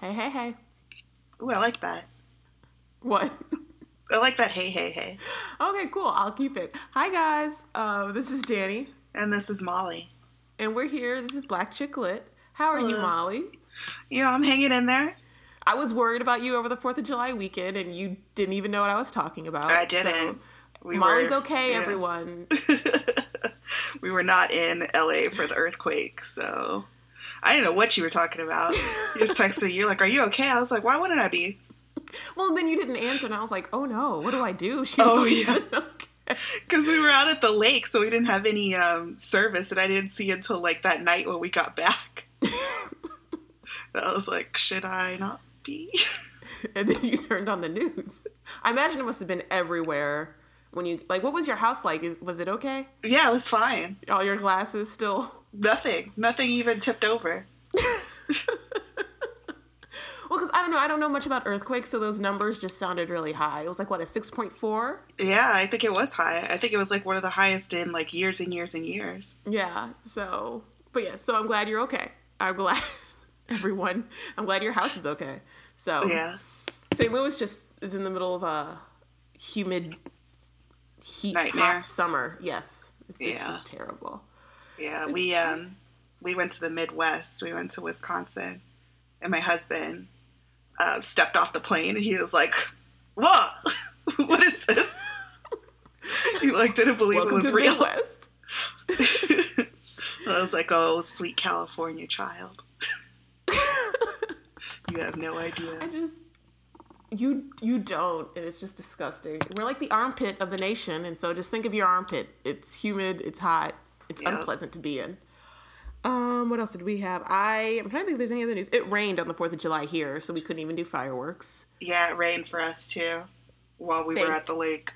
Hey, hey, hey. Ooh, I like that. What? I like that. Hey, hey, hey. Okay, cool. I'll keep it. Hi, guys. Uh, this is Danny, And this is Molly. and we're here. This is Black Chick Lit. How are you, Hello. Molly? Yeah, I'm hanging in there. I was worried about you over the 4th of July weekend, and you didn't even know what I was talking about. I didn't. So, We Molly's were- okay, yeah. everyone. we were not in LA for the earthquake, so I didn't know what you were talking about. You just texted me. You're like, "Are you okay?" I was like, "Why wouldn't I be?" Well, then you didn't answer, and I was like, oh no, what do I do? She Oh, yeah. okay. Because we were out at the lake, so we didn't have any um, service, and I didn't see until like that night when we got back. I was like, "Should I not be?" And then you turned on the news. I imagine it must have been everywhere when you, like, what was your house like? Is, was it okay? yeah, it was fine. All your glasses still. Nothing. Nothing even tipped over. Well, because I don't know, I don't know much about earthquakes, so those numbers just sounded really high. It was like what a six point four. Yeah, I think it was high. I think it was like one of the highest in like years and years and years. Yeah. So, but yeah. So I'm glad you're okay. I'm glad everyone. I'm glad your house is okay. So Yeah. St. Louis just is in the middle of a humid, heat, Nightmare. hot summer. Yes. It's, it's Yeah. just terrible. Yeah, we um we went to the Midwest. We went to Wisconsin, and my husband uh, stepped off the plane, and he was like, "What? what is this?" he like didn't believe Welcome it was real. Midwest. I was like, "Oh, sweet California child, you have no idea." I just you you don't, and it's just disgusting. We're like the armpit of the nation, and so just think of your armpit. It's humid, it's hot, it's Yeah. unpleasant to be in. Um, what else did we have? I I'm trying to think if there's any other news. It rained on the Fourth of July here, so we couldn't even do fireworks. Yeah, it rained for us too while we Thank- were at the lake.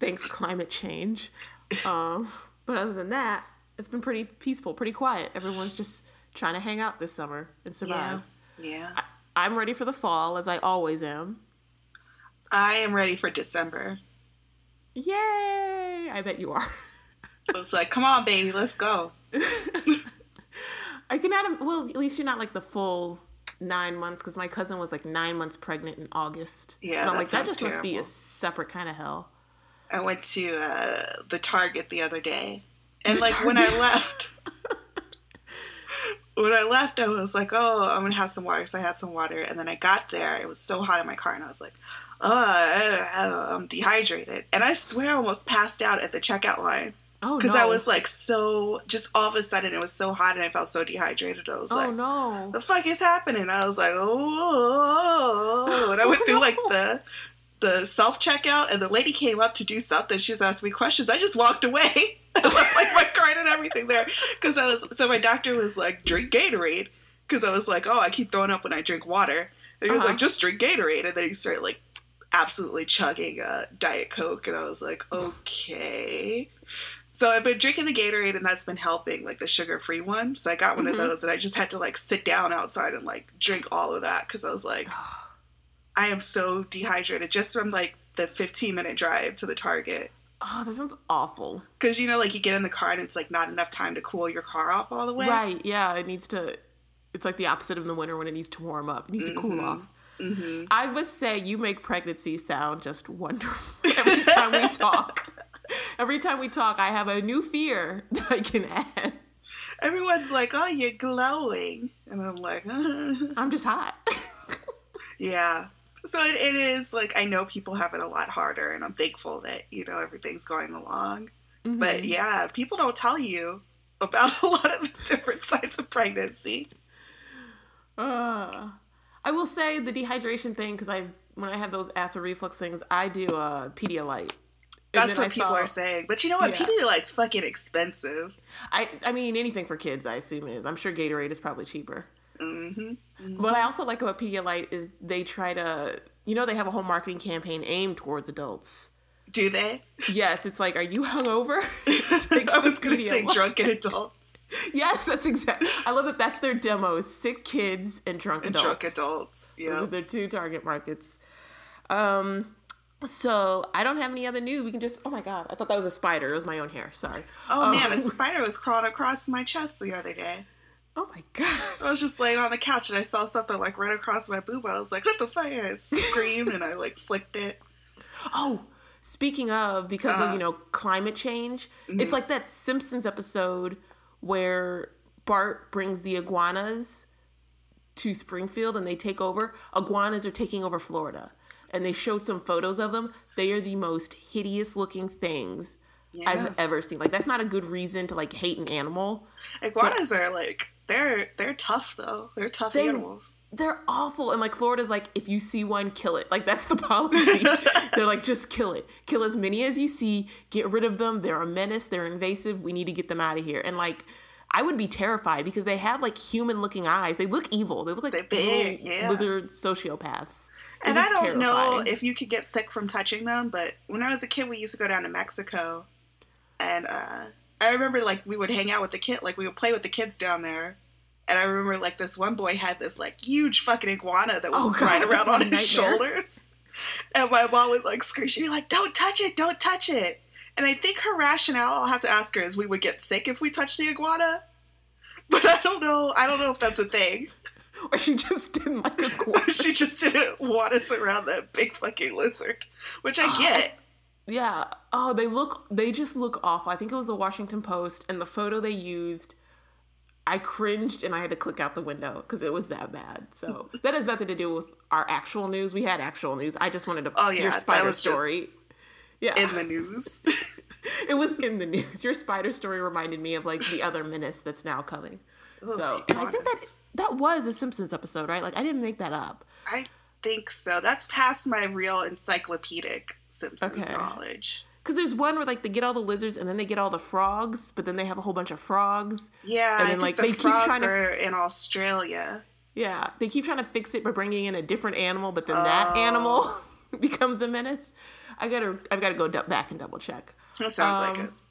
Thanks climate change. Um, but other than that, it's been pretty peaceful, pretty quiet. Everyone's just trying to hang out this summer and Yeah, survive. yeah. I'm ready for the fall, as I always am. I am ready for December. Yay! I bet you are. I was like, "Come on, baby, let's go." I can add. Well, at least you're not like the full nine months because my cousin was like nine months pregnant in August. Yeah, and I'm that like that just must be a separate kind of hell. I went to uh, the Target the other day, and The like when I left, when I left, I was like, "Oh, I'm gonna have some water." So I had some water, and then I got there. It was so hot in my car, and I was like, "Oh, I'm dehydrated," and I swear I almost passed out at the checkout line Oh because no! I was like so just all of a sudden it was so hot, and I felt so dehydrated. I was like, oh like, no! the fuck is happening? I was like, oh, and I went through like the the self checkout, and the lady came up to do something. She was asking me questions. I just walked away. I left like my card and everything there because I was. So my doctor was like, drink Gatorade because I was like, oh, I keep throwing up when I drink water. And he was Uh-huh. like, just drink Gatorade, and then he started like absolutely chugging a diet coke, and I was like, okay. So I've been drinking the Gatorade, and that's been helping, like the sugar-free one. So I got one Mhm. of those, and I just had to like sit down outside and like drink all of that because I was like, I am so dehydrated just from like the 15-minute drive to the Target. Oh, that sounds awful. Because you know, like you get in the car and it's like not enough time to cool your car off all the way. Right? Yeah, it needs to. It's like the opposite of the winter when it needs to warm up. It needs to cool Mhm. off. hmm I must say, you make pregnancy sound just wonderful every time we talk. Every time we talk, I have a new fear that I can add. Everyone's like, "Oh, you're glowing," and I'm like, I'm just hot. "Yeah." So it, it is like I know people have it a lot harder, and I'm thankful that you know everything's going along. But Mhm. yeah, people don't tell you about a lot of the different sides of pregnancy. Uh, I will say the dehydration thing because I when I have those acid reflux things, I do a Pedialyte. That's what I people saw- are saying. But you know what? Yeah. Pedialyte's fucking expensive. I I mean anything for kids, I assume is. I'm sure Gatorade is probably cheaper. hmm What I also like about Pedialyte is they try to, you know, they have a whole marketing campaign aimed towards adults. Do they? Yes, it's like, are you hungover? I was gonna say Pedialyte. drunken adults Yes, that's exactly. I love that. That's their demo: sick kids and drunk and adults. drunk adults. Those Yeah. are their two target markets. Um, so I don't have any other news. We can just. Oh my god, I thought that was a spider. It was my own hair. Sorry. Oh Um, man, a spider was crawling across my chest the other day. Oh my god! I was just laying on the couch and I saw something like right across my boob. I was like, "What the fuck?" I screamed and I like flicked it. Oh, speaking of, because uh, of you know climate change, mm-hmm. it's like that Simpsons episode where Bart brings the iguanas to Springfield and they take over. Iguanas are taking over Florida, and they showed some photos of them. They are the most hideous looking things yeah. I've ever seen. Like that's not a good reason to like hate an animal. Iguanas are like they're they're tough though. They're tough they, animals. They're awful. And like Florida's like, if you see one, kill it. Like that's the policy. they're like, just kill it. Kill as many as you see. Get rid of them. They're a menace. They're invasive. We need to get them out of here. And like I would be terrified because they have like human looking eyes. They look evil. They look like They're big, yeah. lizard sociopaths. And I don't terrifying. know if you could get sick from touching them, but when I was a kid, we used to go down to Mexico, and uh, I remember like we would hang out with the kid, like we would play with the kids down there, and I remember like this one boy had this like huge fucking iguana that would oh, ride around on his shoulders. And my mom would like scream, she'd be like, Don't touch it, don't touch it. And I think her rationale, I'll have to ask her, is we would get sick if we touched the iguana. But I don't know. I don't know if that's a thing. Or she just didn't like iguana. she just didn't want us around that big fucking lizard, which I get. Yeah. Oh, they look. They just look awful. I think it was the Washington Post, and the photo they used I cringed and I had to click out the window because it was that bad. So that has nothing to do with our actual news. We had actual news. I just wanted to oh yeah your spider story. yeah, in the news. it was in the news. Your spider story reminded me of like the other menace that's now coming. Oh, so and I think that that was a Simpsons episode, right? Like I didn't make that up. I think so. That's past my real encyclopedic Simpsons okay. knowledge. Because there's one where like they get all the lizards and then they get all the frogs, but then they have a whole bunch of frogs. Yeah, and then like the they keep trying to are in Australia. Yeah, they keep trying to fix it by bringing in a different animal, but then oh. that animal becomes a menace. I gotta, I've got to go back and double check. That sounds um, like it.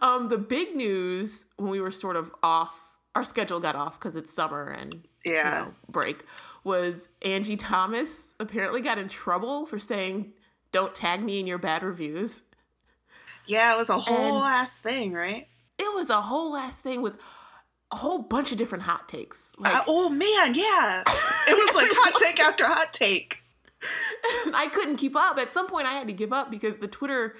Um, the big news when we were sort of off, our schedule got off because it's summer and yeah, you know, break. Was Angie Thomas apparently got in trouble for saying don't tag me in your bad reviews. Yeah, it was a whole and ass thing, right? It was a whole ass thing with a whole bunch of different hot takes. Like, uh, oh man, yeah. It was like hot take after hot take. I couldn't keep up. At some point I had to give up because the Twitter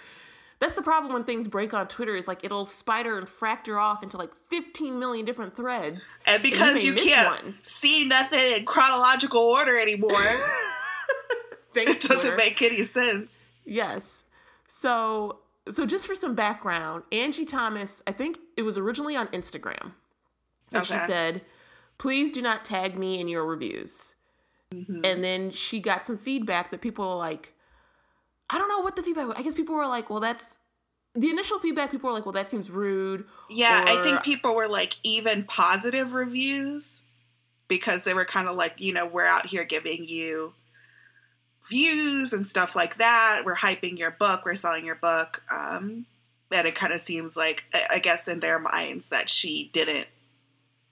that's the problem when things break on Twitter is like it'll spider and fracture off into like 15 million different threads. And because and you, you can't one. see nothing in chronological order anymore. Thanks, it doesn't Twitter. make any sense. Yes. So so just for some background, Angie Thomas, I think it was originally on Instagram. And okay. she said, please do not tag me in your reviews. Mm-hmm. And then she got some feedback that people are like, I don't know what the feedback was. I guess people were like, well, that's the initial feedback. People were like, well, that seems rude. Yeah, or, I think people were like, even positive reviews because they were kind of like, you know, we're out here giving you views and stuff like that. We're hyping your book, we're selling your book. Um, and it kind of seems like, I guess, in their minds, that she didn't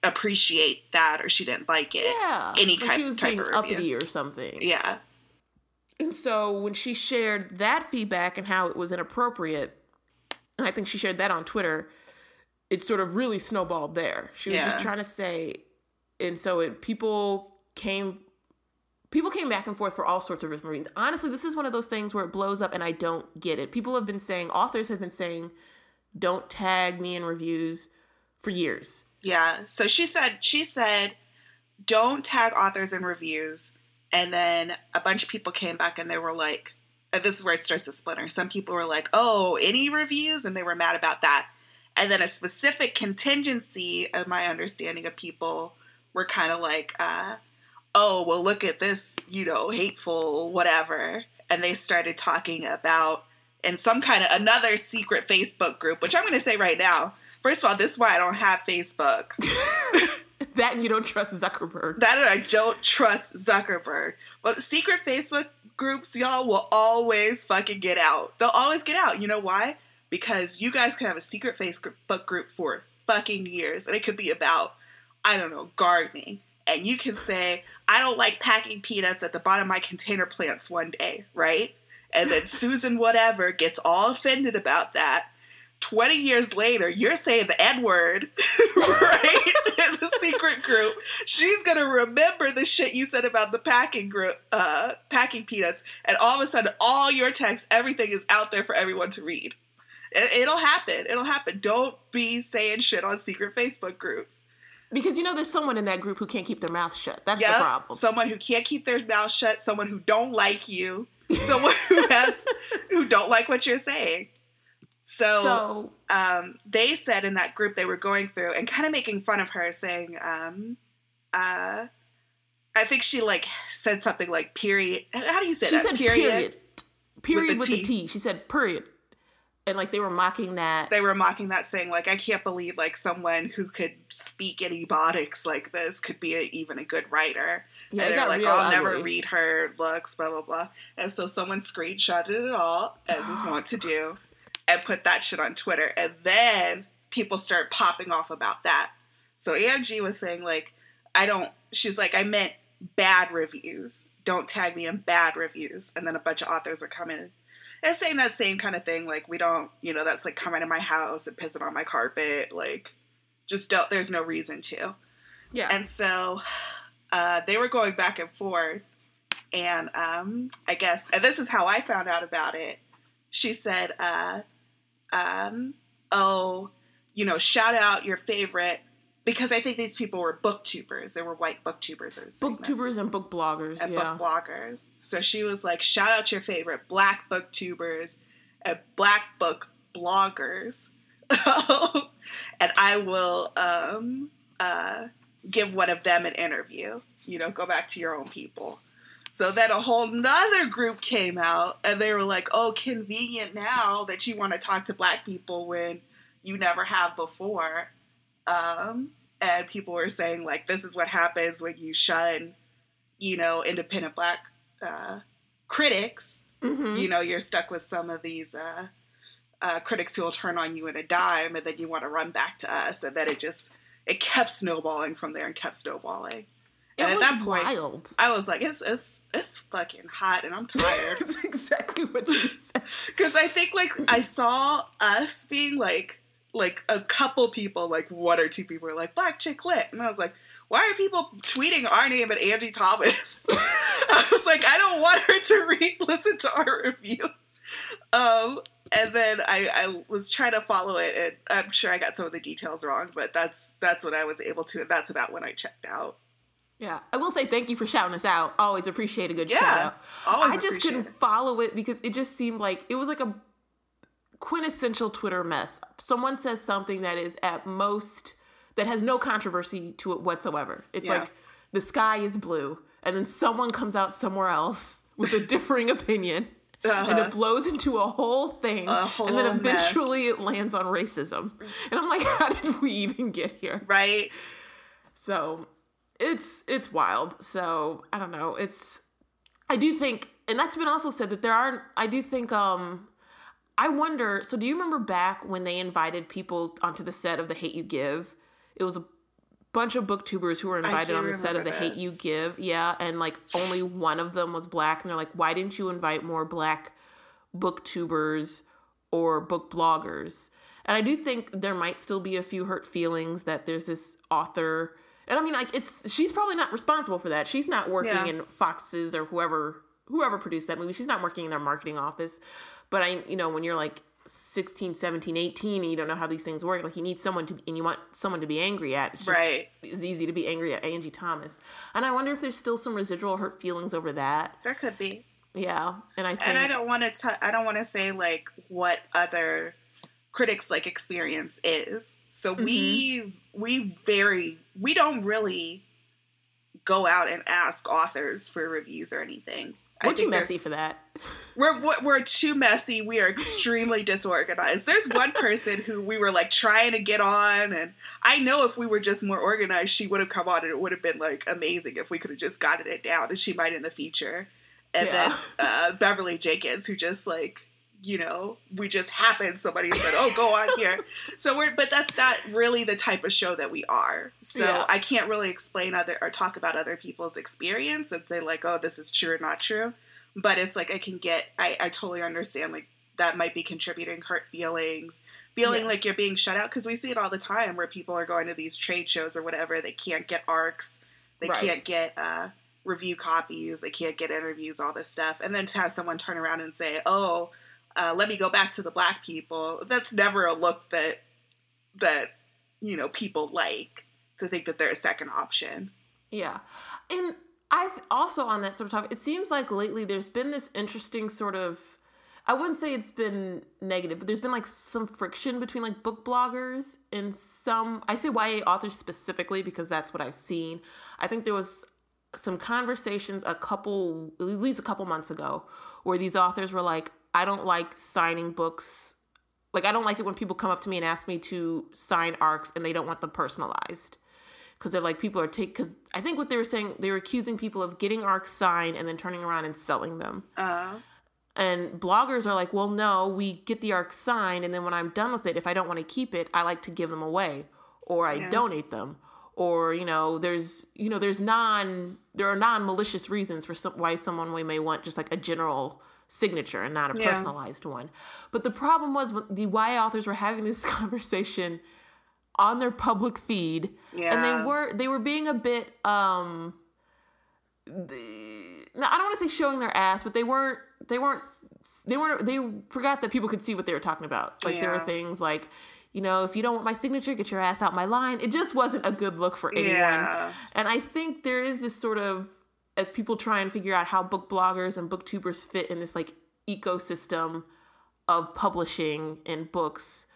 appreciate that or she didn't like it. Yeah, any kind she was type being of uppity or something. Yeah. And so when she shared that feedback and how it was inappropriate, and I think she shared that on Twitter, it sort of really snowballed there. She was yeah. just trying to say, and so it people came people came back and forth for all sorts of reasons. Honestly, this is one of those things where it blows up and I don't get it. People have been saying, authors have been saying, don't tag me in reviews for years. Yeah. So she said, she said, don't tag authors in reviews. And then a bunch of people came back and they were like, this is where it starts to splinter. Some people were like, oh, any reviews? And they were mad about that. And then a specific contingency, of my understanding of people, were kind of like, uh, oh, well, look at this, you know, hateful whatever. And they started talking about in some kind of another secret Facebook group, which I'm going to say right now. First of all, this is why I don't have Facebook. that and you don't trust Zuckerberg. That and I don't trust Zuckerberg. But secret Facebook groups, y'all, will always fucking get out. They'll always get out. You know why? Because you guys can have a secret Facebook group for fucking years, and it could be about, I don't know, gardening and you can say, I don't like packing peanuts at the bottom of my container plants one day, right? And then Susan, whatever, gets all offended about that. 20 years later, you're saying the N word, right? in the secret group. She's going to remember the shit you said about the packing group, uh, packing peanuts. And all of a sudden, all your texts, everything is out there for everyone to read. It, it'll happen. It'll happen. Don't be saying shit on secret Facebook groups. Because you know there's someone in that group who can't keep their mouth shut. That's yep, the problem. Someone who can't keep their mouth shut, someone who don't like you, someone who has who don't like what you're saying. So, so um, they said in that group they were going through and kind of making fun of her, saying, um, uh, I think she like said something like period. How do you say she that? Said period. Period, period with, the, with T. She said period and like they were mocking that they were mocking that saying like i can't believe like someone who could speak ebonics like this could be a, even a good writer yeah, and they're like i'll ugly. never read her looks blah blah blah and so someone screenshotted it all as is wont to do and put that shit on twitter and then people start popping off about that so angie was saying like i don't she's like i meant bad reviews don't tag me in bad reviews and then a bunch of authors are coming and saying that same kind of thing, like we don't, you know, that's like coming to my house and pissing on my carpet, like just don't. There's no reason to. Yeah. And so uh, they were going back and forth, and um, I guess, and this is how I found out about it. She said, uh, um, "Oh, you know, shout out your favorite because I think these people were booktubers. They were white booktubers. Booktubers and book bloggers. And yeah. book bloggers. So she was like, shout out your favorite black booktubers and black book bloggers. and I will um, uh, give one of them an interview. You know, go back to your own people. So then a whole nother group came out and they were like, oh, convenient now that you want to talk to black people when you never have before. Um, and people were saying like this is what happens when you shun, you know, independent black uh, critics. Mm-hmm. You know, you're stuck with some of these uh, uh, critics who will turn on you in a dime, and then you want to run back to us, and then it just it kept snowballing from there and kept snowballing. It and at that point, wild. I was like, it's it's it's fucking hot, and I'm tired. That's exactly what you said. Because I think like I saw us being like like a couple people, like one or two people were like, Black Chick Lit. And I was like, why are people tweeting our name at Angie Thomas? I was like, I don't want her to read, listen to our review. Um, and then I, I was trying to follow it, and I'm sure I got some of the details wrong, but that's that's what I was able to. And that's about when I checked out. Yeah, I will say thank you for shouting us out. Always appreciate a good yeah, shout out. I just couldn't it. follow it because it just seemed like it was like a quintessential Twitter mess. Someone says something that is at most that has no controversy to it whatsoever. It's yeah. like the sky is blue, and then someone comes out somewhere else with a differing opinion. Uh-huh. And it blows into a whole thing, a whole and then eventually mess. it lands on racism. And I'm like, how did we even get here? Right. So it's it's wild. So I don't know. It's I do think, and that's been also said that there aren't. I do think um I wonder. So, do you remember back when they invited people onto the set of The Hate You Give? It was a bunch of booktubers who were invited on the set of The this. Hate You Give. Yeah, and like only one of them was black, and they're like, "Why didn't you invite more black booktubers or book bloggers?" And I do think there might still be a few hurt feelings that there's this author, and I mean, like, it's she's probably not responsible for that. She's not working yeah. in Fox's or whoever whoever produced that movie. She's not working in their marketing office. But I, you know, when you're like 16, 17, 18 and you don't know how these things work, like you need someone to, and you want someone to be angry at. It's just, right. It's easy to be angry at Angie Thomas. And I wonder if there's still some residual hurt feelings over that. There could be. Yeah. And I think. And I don't want to, I don't want to say like what other critics like experience is. So mm-hmm. we, we very, we don't really go out and ask authors for reviews or anything. We're too messy for that. We're we're too messy. We are extremely disorganized. There's one person who we were like trying to get on, and I know if we were just more organized, she would have come on, and it would have been like amazing if we could have just gotten it down, and she might in the future. And yeah. then uh, Beverly Jenkins, who just like you know, we just happened. Somebody said, "Oh, go on here." so we're, but that's not really the type of show that we are. So yeah. I can't really explain other or talk about other people's experience and say like, "Oh, this is true or not true." But it's like I can get, I, I totally understand like that might be contributing hurt feelings, feeling yeah. like you're being shut out because we see it all the time where people are going to these trade shows or whatever, they can't get arcs, they right. can't get uh, review copies, they can't get interviews, all this stuff, and then to have someone turn around and say, "Oh, uh, let me go back to the black people," that's never a look that that you know people like to think that they're a second option. Yeah, and I also on that sort of topic, it seems like lately there's been this interesting sort of I wouldn't say it's been negative, but there's been like some friction between like book bloggers and some I say YA authors specifically because that's what I've seen. I think there was some conversations a couple at least a couple months ago where these authors were like I don't like signing books like I don't like it when people come up to me and ask me to sign arcs and they don't want them personalized because they're like people are take because I think what they were saying they were accusing people of getting arcs signed and then turning around and selling them. Uh. And bloggers are like, well, no, we get the arc signed, and then when I'm done with it, if I don't want to keep it, I like to give them away, or I yeah. donate them, or you know, there's you know, there's non there are non malicious reasons for some, why someone may want just like a general signature and not a yeah. personalized one. But the problem was the YA authors were having this conversation on their public feed yeah. and they were they were being a bit um they, now, I don't want to say showing their ass, but they weren't they weren't they weren't they forgot that people could see what they were talking about. Like yeah. there were things like you know, if you don't want my signature, get your ass out my line. It just wasn't a good look for anyone. Yeah. And I think there is this sort of as people try and figure out how book bloggers and booktubers fit in this like ecosystem of publishing and books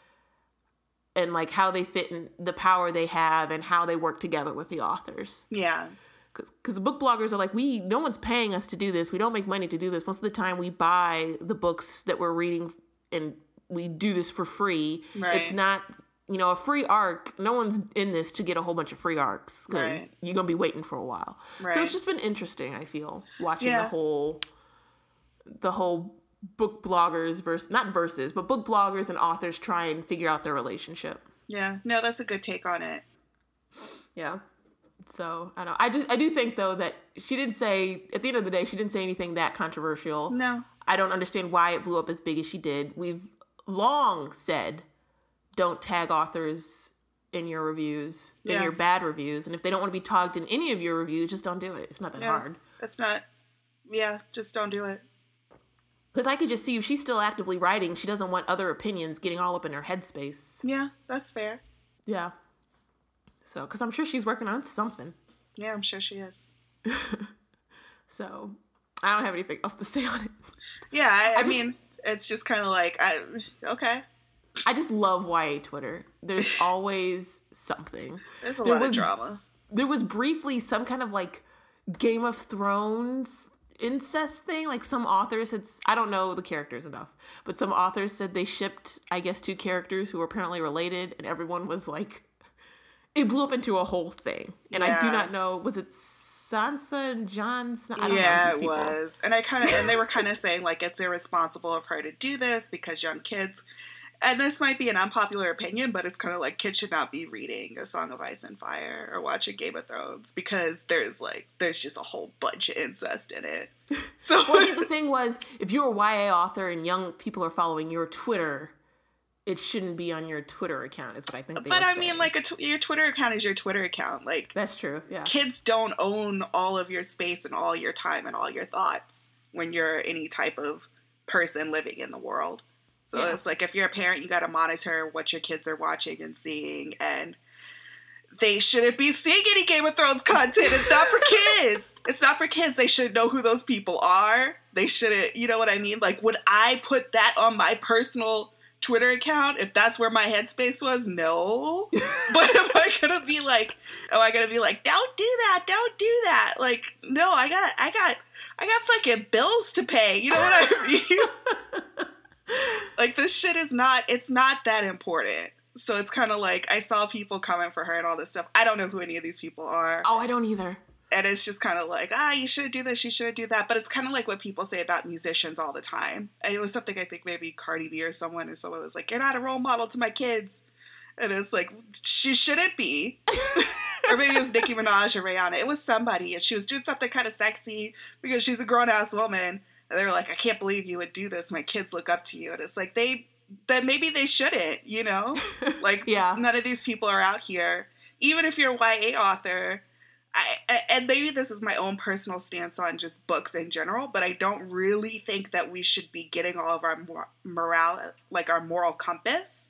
and like how they fit in the power they have and how they work together with the authors. Yeah. Because book bloggers are like, we, no one's paying us to do this. We don't make money to do this. Most of the time, we buy the books that we're reading and we do this for free. Right. It's not, you know, a free arc. No one's in this to get a whole bunch of free arcs because right. you're going to be waiting for a while. Right. So it's just been interesting, I feel, watching yeah. the whole, the whole book bloggers versus not verses, but book bloggers and authors try and figure out their relationship. Yeah, no, that's a good take on it. Yeah. So I don't. Know. I do. I do think though that she didn't say at the end of the day she didn't say anything that controversial. No. I don't understand why it blew up as big as she did. We've long said, don't tag authors in your reviews, in your bad reviews, and if they don't want to be tagged in any of your reviews, just don't do it. It's not that yeah, hard. It's not. Yeah, just don't do it. Because I could just see if she's still actively writing, she doesn't want other opinions getting all up in her headspace. Yeah, that's fair. Yeah. So, because I'm sure she's working on something. Yeah, I'm sure she is. so, I don't have anything else to say on it. Yeah, I, I, I just, mean, it's just kind of like, I okay. I just love YA Twitter. There's always something. There's a there lot was, of drama. There was briefly some kind of like Game of Thrones incest thing. Like some authors had, I don't know the characters enough, but some authors said they shipped, I guess, two characters who were apparently related, and everyone was like, it blew up into a whole thing. And yeah. I do not know, was it Sansa and Jon yeah, it was. And I kind of, and they were kind of saying like it's irresponsible of her to do this because young kids and this might be an unpopular opinion, but it's kind of like kids should not be reading A Song of Ice and Fire or watching Game of Thrones because there's like there's just a whole bunch of incest in it. So well, the thing was, if you're a YA author and young people are following your Twitter, it shouldn't be on your Twitter account. Is what I think. but I mean, like tw- your Twitter account is your Twitter account. Like that's true. Yeah. Kids don't own all of your space and all your time and all your thoughts when you're any type of person living in the world. So yeah. it's like if you're a parent, you got to monitor what your kids are watching and seeing, and they shouldn't be seeing any Game of Thrones content. It's not for kids. It's not for kids. They should know who those people are. They shouldn't, you know what I mean? Like, would I put that on my personal Twitter account if that's where my headspace was? No. but am I gonna be like, am I gonna be like, don't do that, don't do that? Like, no, I got, I got, I got fucking bills to pay. You know what I mean? like this shit is not it's not that important. So it's kind of like I saw people coming for her and all this stuff. I don't know who any of these people are. Oh, I don't either. And it's just kind of like, ah, you should do this, you should do that. But it's kind of like what people say about musicians all the time. It was something I think maybe Cardi B or someone or someone was like, you're not a role model to my kids. And it's like, she shouldn't be. or maybe it was Nicki Minaj or Rihanna. It was somebody, and she was doing something kind of sexy because she's a grown ass woman And they're like, I can't believe you would do this. My kids look up to you. And it's like, they, then maybe they shouldn't, you know? like, yeah. none of these people are out here. Even if you're a YA author, I, and maybe this is my own personal stance on just books in general, but I don't really think that we should be getting all of our morale, like our moral compass,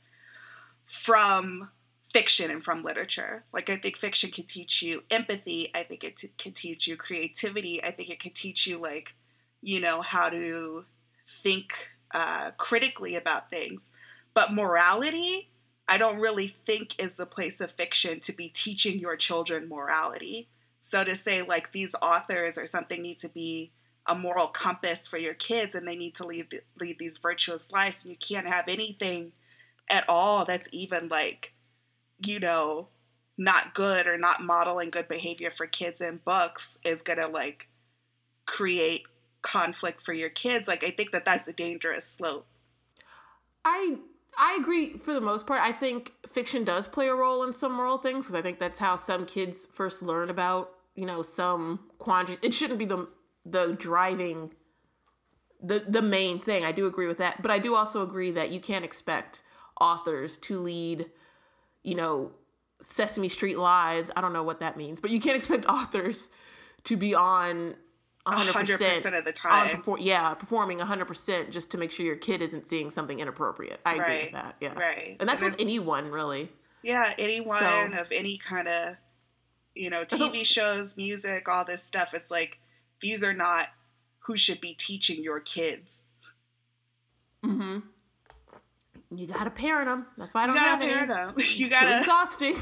from fiction and from literature. Like, I think fiction can teach you empathy. I think it t- can teach you creativity. I think it can teach you, like, you know, how to think uh, critically about things. But morality, I don't really think is the place of fiction to be teaching your children morality. So to say, like, these authors or something need to be a moral compass for your kids and they need to lead, lead these virtuous lives, and you can't have anything at all that's even like you know, not good or not modeling good behavior for kids in books is to like create conflict for your kids. Like I think that that's a dangerous slope. I I agree for the most part. I think fiction does play a role in some moral things because I think that's how some kids first learn about, you know, some quandaries. It shouldn't be the the driving the the main thing. I do agree with that, but I do also agree that you can't expect authors to lead you know, Sesame Street Lives. I don't know what that means, but you can't expect authors to be on 100%, 100% of the time. Perfor- yeah, performing 100% just to make sure your kid isn't seeing something inappropriate. I agree with that. Yeah. Right. And that's and with anyone, really. Yeah, anyone so, of any kind of, you know, TV shows, music, all this stuff. It's like, these are not who should be teaching your kids. Mm hmm. You gotta parent them. That's why I don't you gotta parent them. You it's gotta exhausting.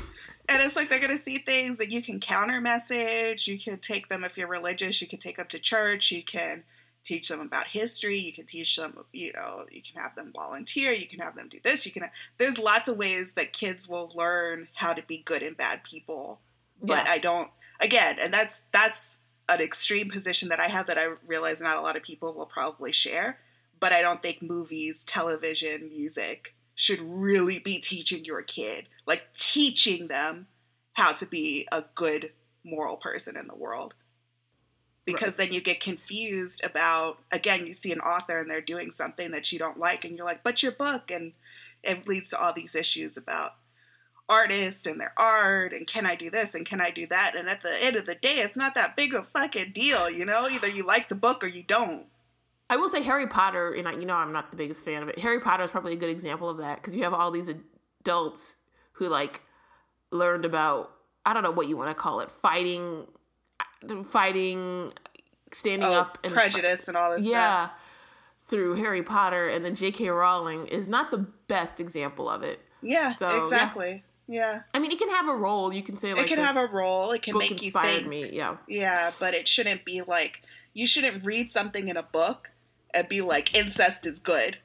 And it's like they're gonna see things that you can counter message. You can take them if you're religious. You can take them to church. You can teach them about history. You can teach them, you know, you can have them volunteer. You can have them do this. You can. There's lots of ways that kids will learn how to be good and bad people. But yeah. I don't. Again, and that's that's an extreme position that I have that I realize not a lot of people will probably share but I don't think movies, television, music should really be teaching your kid, like teaching them how to be a good moral person in the world. Because right. then you get confused about, again, you see an author and they're doing something that you don't like, and you're like, but your book. And it leads to all these issues about artists and their art and can I do this and can I do that? And at the end of the day, it's not that big of a fucking deal, you know? Either you like the book or you don't. I will say Harry Potter, and I, you know I'm not the biggest fan of it. Harry Potter is probably a good example of that because you have all these adults who like learned about I don't know what you want to call it, fighting, fighting, standing oh, up, and prejudice and all this. Yeah, stuff. through Harry Potter, and then J.K. Rowling is not the best example of it. Yeah, so, exactly. Yeah. yeah. I mean, it can have a role. You can say like it can have a role. It can make you think. Me, yeah. Yeah, but it shouldn't be like you shouldn't read something in a book and be like incest is good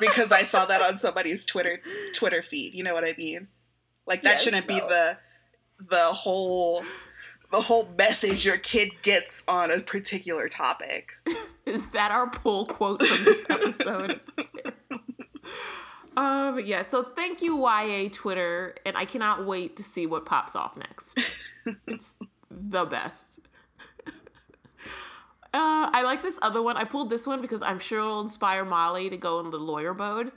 because I saw that on somebody's Twitter Twitter feed. You know what I mean? Like that yes, shouldn't no. be the the whole the whole message your kid gets on a particular topic. Is that our pull quote from this episode? um yeah, so thank you YA Twitter and I cannot wait to see what pops off next. it's the best. Uh, I like this other one. I pulled this one because I'm sure it'll inspire Molly to go into lawyer mode.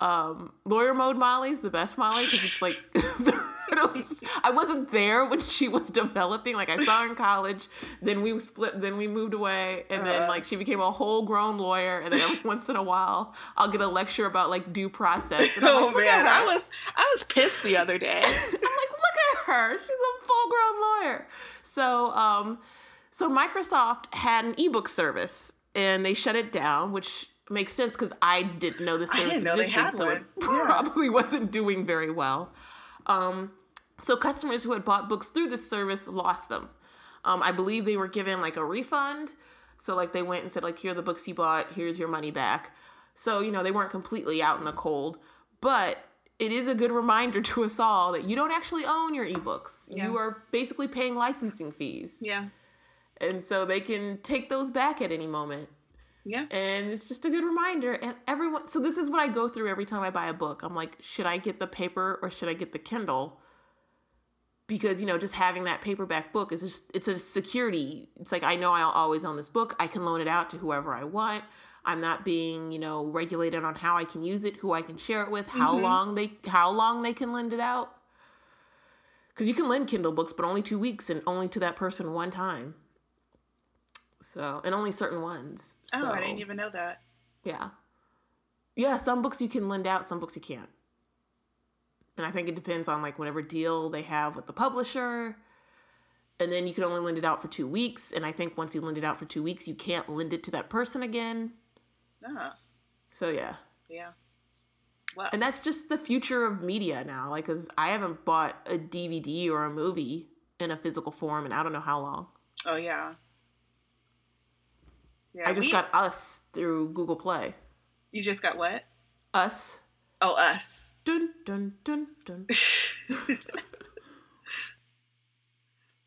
Um, lawyer mode Molly's the best Molly because it's like I wasn't there when she was developing. Like I saw her in college, then we split, then we moved away, and then uh. like she became a whole grown lawyer. And then every once in a while, I'll get a lecture about like due process. And oh like, man, I was I was pissed the other day. I'm like, look at her, she's a full grown lawyer. So um, so Microsoft had an ebook service and they shut it down, which makes sense because I didn't know the service know existed, so one. it probably yeah. wasn't doing very well. Um, so customers who had bought books through this service lost them. Um, I believe they were given like a refund. So like they went and said like here are the books you bought, here's your money back. So you know they weren't completely out in the cold, but it is a good reminder to us all that you don't actually own your ebooks. Yeah. You are basically paying licensing fees. Yeah and so they can take those back at any moment. Yeah. And it's just a good reminder. And everyone, so this is what I go through every time I buy a book. I'm like, should I get the paper or should I get the Kindle? because you know just having that paperback book is just it's a security it's like i know i'll always own this book i can loan it out to whoever i want i'm not being you know regulated on how i can use it who i can share it with how mm-hmm. long they how long they can lend it out because you can lend kindle books but only two weeks and only to that person one time so and only certain ones oh i didn't even know that yeah yeah some books you can lend out some books you can't and I think it depends on like whatever deal they have with the publisher. And then you can only lend it out for two weeks. And I think once you lend it out for two weeks, you can't lend it to that person again. Uh-huh. So yeah. Yeah. Well, and that's just the future of media now. Like, cause I haven't bought a DVD or a movie in a physical form, and I don't know how long. Oh yeah. Yeah. I just we... got Us through Google Play. You just got what? Us. Oh, Us. Dun dun dun dun.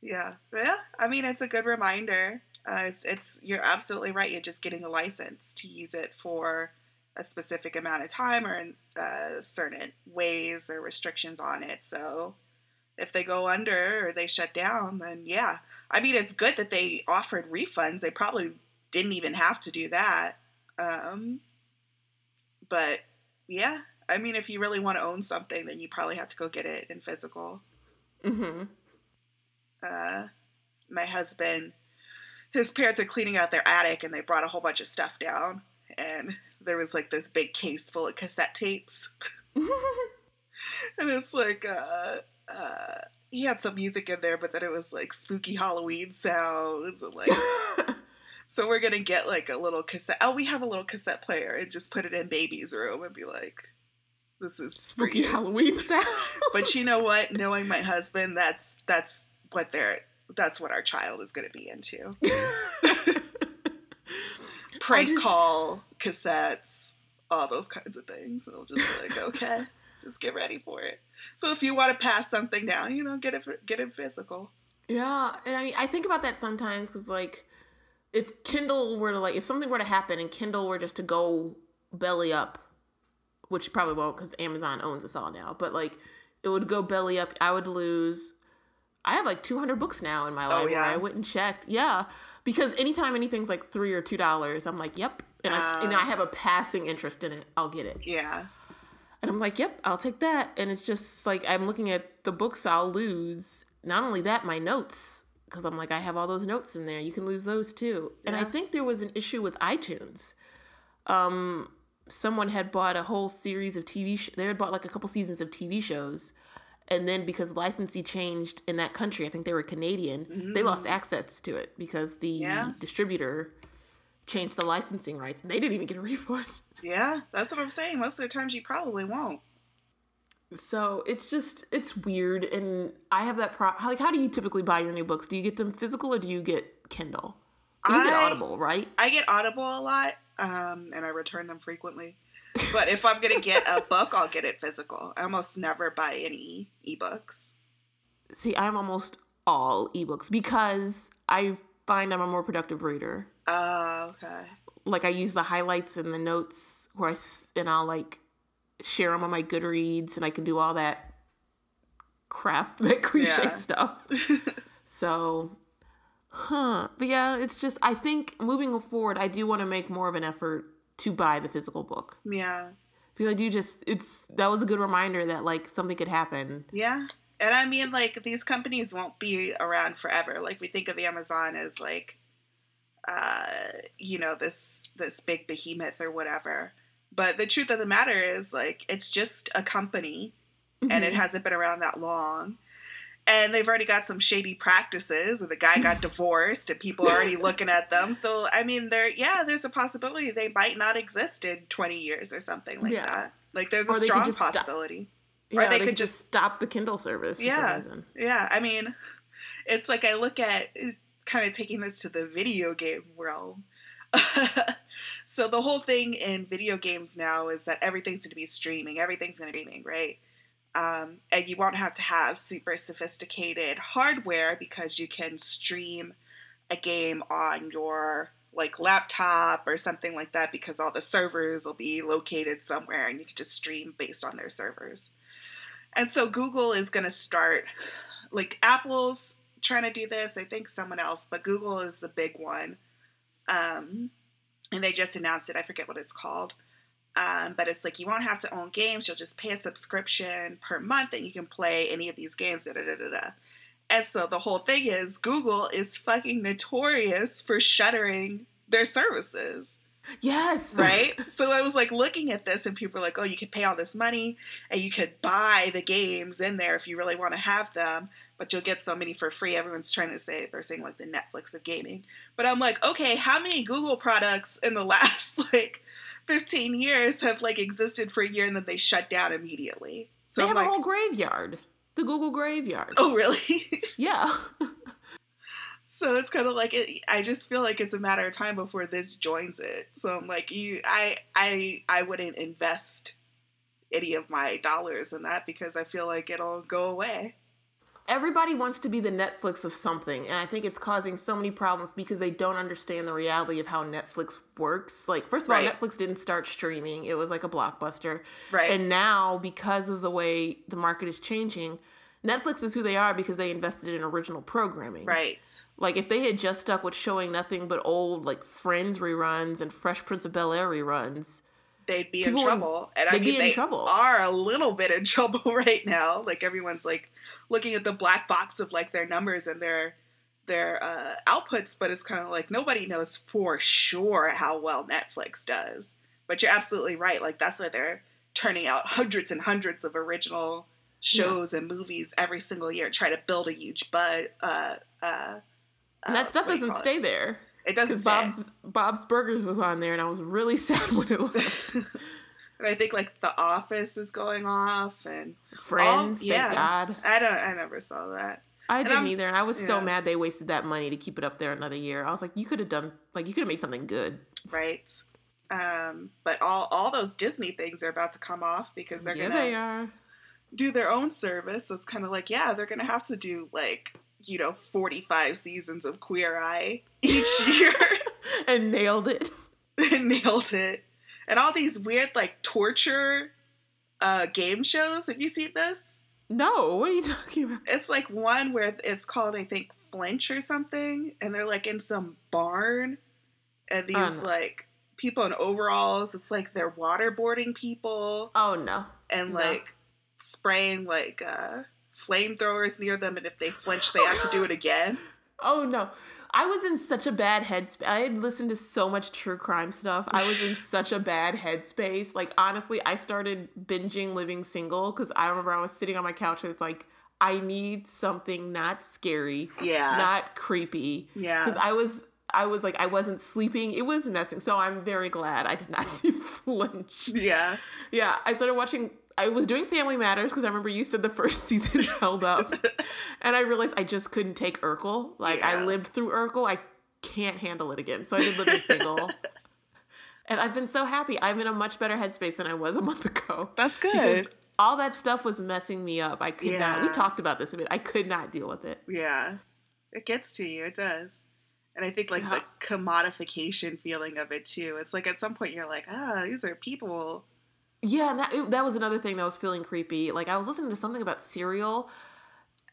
yeah, yeah. I mean, it's a good reminder. Uh, it's it's you're absolutely right. You're just getting a license to use it for a specific amount of time or in uh, certain ways or restrictions on it. So if they go under or they shut down, then yeah. I mean, it's good that they offered refunds. They probably didn't even have to do that. Um, but yeah, I mean, if you really want to own something, then you probably have to go get it in physical. Mm-hmm. Uh, my husband, his parents are cleaning out their attic, and they brought a whole bunch of stuff down, and there was like this big case full of cassette tapes, and it's like, uh, uh, he had some music in there, but then it was like spooky Halloween sounds and like. so we're gonna get like a little cassette. Oh, we have a little cassette player and just put it in baby's room and be like, this is spooky Halloween sound. but you know what? Knowing my husband, that's that's what they're that's what our child is to be into. Prank just, call cassettes, all those kinds of things. And I'm just like, okay, just get ready for it. So if you want to pass something down, you know, get it get it physical. Yeah, and I mean, I think about that sometimes because like, if Kindle were to like, if something were to happen and Kindle were just to go belly up which probably won't because Amazon owns us all now. But like, it would go belly up. I would lose. I have like 200 books now in my library. Oh, yeah? I went and checked. Yeah, because anytime anything's like three or two dollars, I'm like, yep, and, uh, I, and I have a passing interest in it. I'll get it. Yeah. And I'm like, yep, I'll take that. And it's just like I'm looking at the books I'll lose. Not only that, my notes because I'm like I have all those notes in there. You can lose those too. Yeah. And I think there was an issue with iTunes. Um, someone had bought a whole series of TV. Sh- they had bought like a couple seasons of TV shows, and then because licensee changed in that country, I think they were Canadian. Mm-hmm. They lost access to it because the yeah. distributor changed the licensing rights, and they didn't even get a refund. Yeah, that's what I'm saying. Most of the times, you probably won't. So it's just it's weird, and I have that pro. Like, how do you typically buy your new books? Do you get them physical or do you get Kindle? You I, get Audible, right? I get Audible a lot um, and I return them frequently. But if I'm gonna get a book, I'll get it physical. I almost never buy any ebooks. See, I'm almost all ebooks because I find I'm a more productive reader. Oh, uh, okay. Like I use the highlights and the notes where I and I'll like share them on my Goodreads, and I can do all that crap, that cliche yeah. stuff. so Huh. But yeah, it's just I think moving forward, I do want to make more of an effort to buy the physical book. Yeah. Because I do just it's that was a good reminder that like something could happen. Yeah. And I mean like these companies won't be around forever. Like we think of Amazon as like uh you know this this big behemoth or whatever. But the truth of the matter is like it's just a company mm-hmm. and it mm-hmm. hasn't been around that long and they've already got some shady practices and the guy got divorced and people are already looking at them so i mean there yeah there's a possibility they might not exist in 20 years or something like yeah. that like there's a strong possibility stop, or they, they could just stop the kindle service yeah yeah i mean it's like i look at kind of taking this to the video game realm so the whole thing in video games now is that everything's going to be streaming everything's going to be streaming right um, and you won't have to have super sophisticated hardware because you can stream a game on your like laptop or something like that because all the servers will be located somewhere and you can just stream based on their servers. And so Google is going to start like Apple's trying to do this. I think someone else, but Google is the big one. Um, and they just announced it. I forget what it's called. Um, but it's like you won't have to own games. You'll just pay a subscription per month, and you can play any of these games. Da, da, da, da. And so the whole thing is Google is fucking notorious for shuttering their services. Yes. Right? so I was like looking at this and people were like, oh, you could pay all this money and you could buy the games in there if you really want to have them, but you'll get so many for free. Everyone's trying to say, they're saying like the Netflix of gaming. But I'm like, okay, how many Google products in the last like 15 years have like existed for a year and then they shut down immediately? So they have like, a whole graveyard. The Google graveyard. Oh, really? yeah. so it's kind of like it, I just feel like it's a matter of time before this joins it. So I'm like, you, I, I, I wouldn't invest any of my dollars in that because I feel like it'll go away. Everybody wants to be the Netflix of something, and I think it's causing so many problems because they don't understand the reality of how Netflix works. Like, first of all, right. Netflix didn't start streaming; it was like a blockbuster. Right. And now, because of the way the market is changing, Netflix is who they are because they invested in original programming. Right. Like if they had just stuck with showing nothing but old like Friends reruns and Fresh Prince of Bel Air reruns, they'd be in trouble. And I mean, they trouble. are a little bit in trouble right now. Like everyone's like looking at the black box of like their numbers and their their uh, outputs, but it's kind of like nobody knows for sure how well Netflix does. But you're absolutely right. Like that's why they're turning out hundreds and hundreds of original shows yeah. and movies every single year, try to build a huge but uh, uh, and that uh, stuff doesn't stay it? there. It doesn't stay. Bob's, Bob's Burgers was on there, and I was really sad when it left. and I think like The Office is going off, and Friends. All, yeah, God. I don't. I never saw that. I and didn't I'm, either, and I was yeah. so mad they wasted that money to keep it up there another year. I was like, you could have done like you could have made something good, right? Um, but all all those Disney things are about to come off because they're yeah, gonna they are do their own service. So it's kind of like, yeah, they're gonna have to do like you know 45 seasons of Queer Eye each year, and nailed it. and nailed it. And all these weird like torture uh, game shows. Have you seen this? No. What are you talking about? It's like one where it's called I think Flinch or something, and they're like in some barn, and these no. like people in overalls. It's like they're waterboarding people. Oh no! And no. like spraying like uh, flamethrowers near them, and if they flinch, they have to do it again. Oh no. I was in such a bad headspace. I had listened to so much true crime stuff. I was in such a bad headspace. Like honestly, I started binging Living Single because I remember I was sitting on my couch and it's like I need something not scary, yeah, not creepy, yeah. Because I was I was like I wasn't sleeping. It was messing. So I'm very glad I did not see flinch. Yeah, yeah. I started watching I was doing Family Matters because I remember you said the first season held up, and I realized I just couldn't take Urkel. Like yeah. I lived through Urkel, I can't handle it again. So I did Living Single, and I've been so happy. I'm in a much better headspace than I was a month ago. That's good. All that stuff was messing me up. I could yeah. not. We talked about this a bit. I could not deal with it. Yeah, it gets to you. It does. And I think like yeah. the commodification feeling of it too. It's like at some point you're like, ah, these are people yeah, and that that was another thing that was feeling creepy. Like I was listening to something about Serial.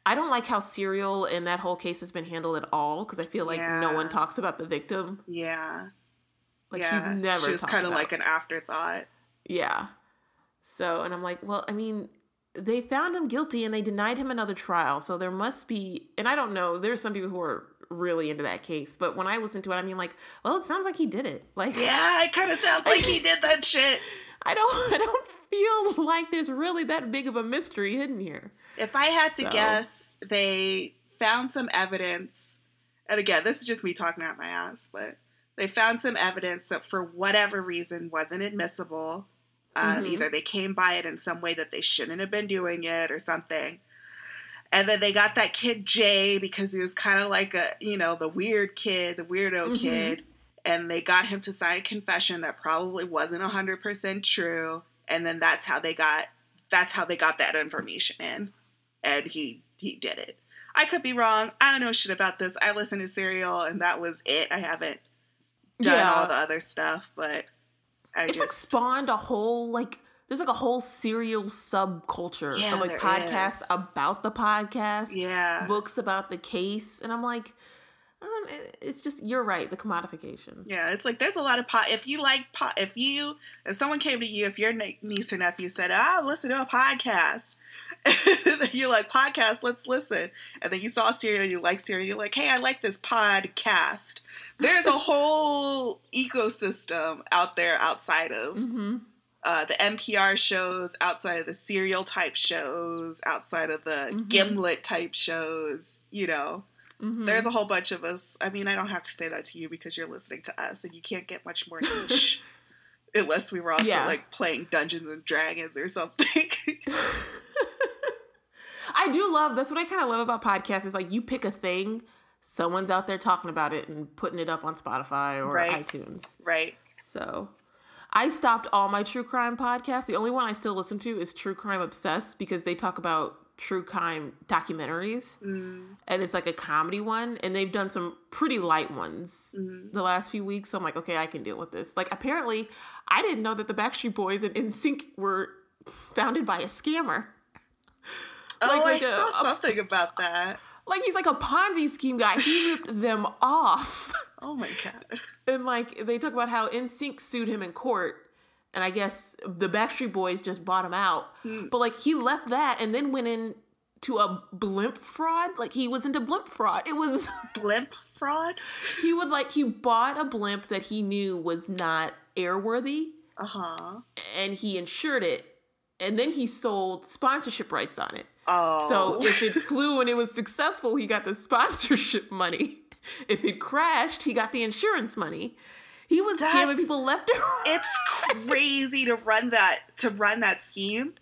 I don't like how Serial in that whole case has been handled at all because I feel like yeah. no one talks about the victim. Yeah. Like yeah. she's never. She's kind of like an afterthought. Yeah. So, and I'm like, well, I mean, they found him guilty and they denied him another trial. So there must be, and I don't know. There's some people who are really into that case, but when I listen to it, I mean, like, well, it sounds like he did it. Like, yeah, it kind of sounds like he did that shit. I don't I don't feel like there's really that big of a mystery hidden here. If I had to so. guess, they found some evidence, and again, this is just me talking out my ass, but they found some evidence that for whatever reason wasn't admissible. Um, mm-hmm. Either they came by it in some way that they shouldn't have been doing it or something. And then they got that kid Jay because he was kind of like a, you know, the weird kid, the weirdo mm-hmm. kid and they got him to sign a confession that probably wasn't 100% true and then that's how they got that's how they got that information in and he he did it i could be wrong i don't know shit about this i listened to serial and that was it i haven't done yeah. all the other stuff but i it just like spawned a whole like there's like a whole serial subculture yeah, of like podcasts is. about the podcast. Yeah. Books about the case. And I'm like, um, it's just you're right. The commodification. Yeah, it's like there's a lot of pot. If you like pot, if you if someone came to you, if your niece or nephew said, "I listen to a podcast," you're like, "Podcast, let's listen." And then you saw Serial, you like Serial, you're like, "Hey, I like this podcast." There's a whole ecosystem out there outside of. Mm-hmm. Uh, the NPR shows, outside of the serial type shows, outside of the mm-hmm. Gimlet type shows, you know. Mm-hmm. There's a whole bunch of us. I mean, I don't have to say that to you because you're listening to us and you can't get much more niche. unless we were also yeah. like playing Dungeons and Dragons or something. I do love that's what I kind of love about podcasts is like you pick a thing, someone's out there talking about it and putting it up on Spotify or right. iTunes. Right. So I stopped all my true crime podcasts. The only one I still listen to is True Crime Obsessed because they talk about true crime documentaries. Mm. and it's like a comedy one and they've done some pretty light ones mm. the last few weeks so i'm like okay i can deal with this. Like apparently i didn't know that the backstreet boys and NSYNC were founded by a scammer. Oh like, like i a, saw a, something about that. like he's like a ponzi scheme guy. He ripped them off. Oh my god. And like they talk about how NSYNC sued him in court and I guess the Backstreet Boys just bought him out. Mm. But like he left that and then went in to a blimp fraud. Like he was into blimp fraud. It was blimp fraud. he would like he bought a blimp that he knew was not airworthy. Uh huh. And he insured it, and then he sold sponsorship rights on it. Oh. So if it flew and it was successful, he got the sponsorship money. If it crashed, he got the insurance money. He was That's, scamming people left and right. It's crazy to run that to run that scheme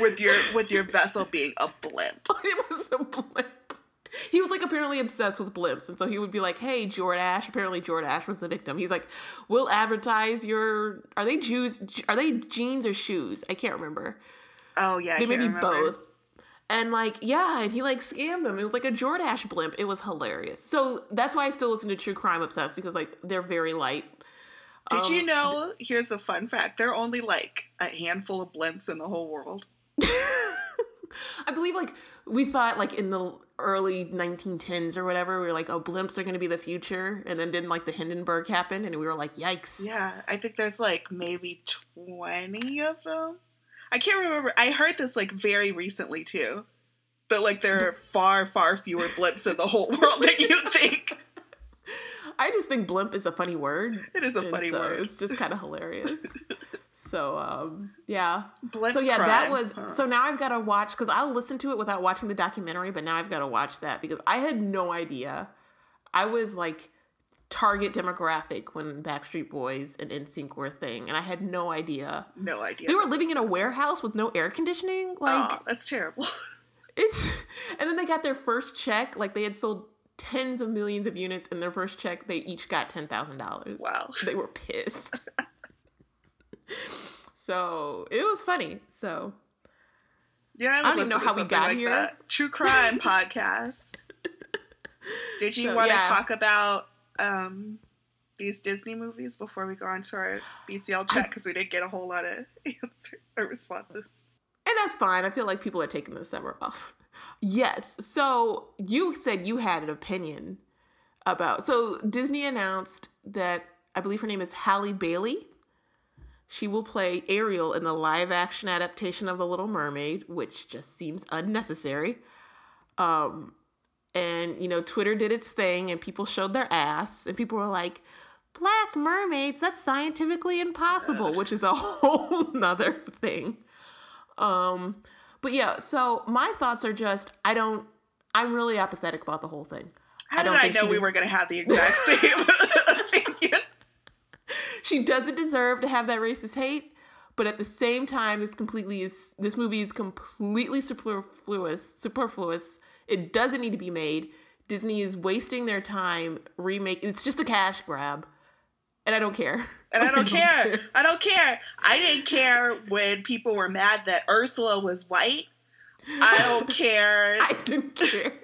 with your with your vessel being a blimp. It was a blimp. He was like apparently obsessed with blimps, and so he would be like, "Hey, Jordache." Apparently, Jordache was the victim. He's like, "We'll advertise your. Are they Jews? Are they jeans or shoes? I can't remember. Oh yeah, they may be both." And like, yeah, and he like scammed him. It was like a Jordache blimp. It was hilarious. So that's why I still listen to True Crime Obsessed because like they're very light. Did um, you know? Here's a fun fact: there are only like a handful of blimps in the whole world. I believe like we thought like in the early 1910s or whatever, we were like, oh, blimps are going to be the future, and then didn't like the Hindenburg happen, and we were like, yikes. Yeah, I think there's like maybe 20 of them. I can't remember. I heard this like very recently too. That like there are far, far fewer blimps in the whole world than you think. I just think blimp is a funny word. It is a funny so word. It's just kind of hilarious. so um, yeah. Blimp so yeah, crime, that was. huh? So now I've got to watch because I'll listen to it without watching the documentary, but now I've got to watch that because I had no idea. I was like target demographic when Backstreet Boys and NSYNC were a thing, and I had no idea. No idea. They were living in a warehouse with no air conditioning. Like oh, that's terrible. it's and then they got their first check. Like they had sold tens of millions of units in their first check. They each got ten thousand dollars. Wow, they were pissed. so it was funny. So yeah, I, I don't even know how we got like here. That. True crime podcast. Did you so, want to yeah. talk about um, these Disney movies before we go on to our BCL chat? Because we didn't get a whole lot of answer or responses. And that's fine. I feel like people are taking the summer off. Yes. So you said you had an opinion about. So Disney announced that I believe her name is Halle Bailey. She will play Ariel in the live action adaptation of The Little Mermaid, which just seems unnecessary. Um, and you know, Twitter did its thing, and people showed their ass, and people were like, "Black mermaids? That's scientifically impossible," which is a whole nother thing. Um, but yeah, so my thoughts are just I don't. I'm really apathetic about the whole thing. How I don't did I know we were going to have the exact same opinion? She doesn't deserve to have that racist hate, but at the same time, this completely is this movie is completely superfluous. Superfluous. It doesn't need to be made. Disney is wasting their time remaking. It's just a cash grab, and I don't care. And I don't, I don't care. care. I don't care. I didn't care when people were mad that Ursula was white. I don't care. I didn't care.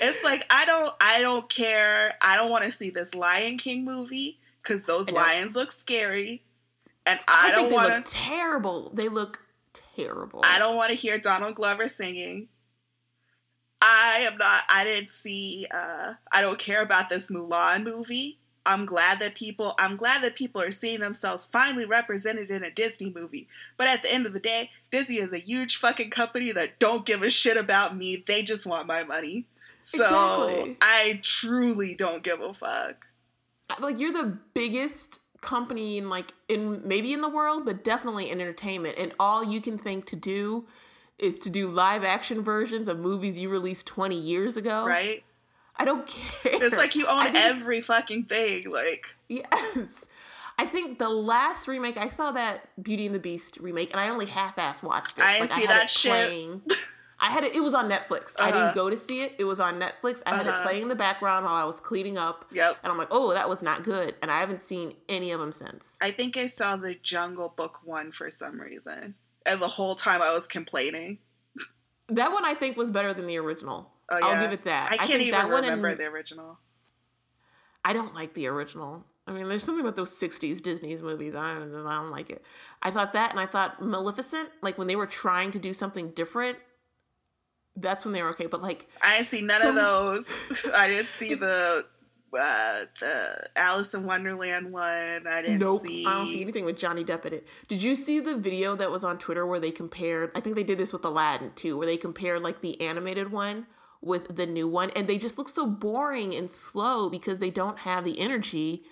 It's like I don't I don't care. I don't want to see this Lion King movie cuz those lions look scary. And I, I don't want to. Terrible. They look terrible. I don't want to hear Donald Glover singing. I am not. I didn't see. Uh, I don't care about this Mulan movie. I'm glad that people. I'm glad that people are seeing themselves finally represented in a Disney movie. But at the end of the day, Disney is a huge fucking company that don't give a shit about me. They just want my money. So exactly. I truly don't give a fuck. Like you're the biggest company in like in maybe in the world, but definitely in entertainment, and all you can think to do is to do live action versions of movies you released 20 years ago. Right. I don't care. It's like you own every fucking thing. Like yes. I think the last remake I saw that Beauty and the Beast remake, and I only half-ass watched it. I didn't like, see I that shit. I had it. It was on Netflix. Uh-huh. I didn't uh-huh. go to see it. It was on Netflix. I uh-huh. had it uh-huh. playing in the background while I was cleaning up. Yep. And I'm like, oh, that was not good. And I haven't seen any of them since. I think I saw the Jungle Book one for some reason, and the whole time I was complaining. That one I think was better than the original. Oh, yeah. I'll give it that. I can't I even that remember the original. I don't like the original. I mean, there's something about those '60s Disney's movies. I don't, I don't like it. I thought that, and I thought Maleficent, like when they were trying to do something different, that's when they were okay. But like, I didn't see none so, of those. I didn't see the uh, the Alice in Wonderland one. I didn't nope, see. I don't see anything with Johnny Depp in it. Did you see the video that was on Twitter where they compared? I think they did this with Aladdin too, where they compared like the animated one with the new one, and they just look so boring and slow because they don't have the energy.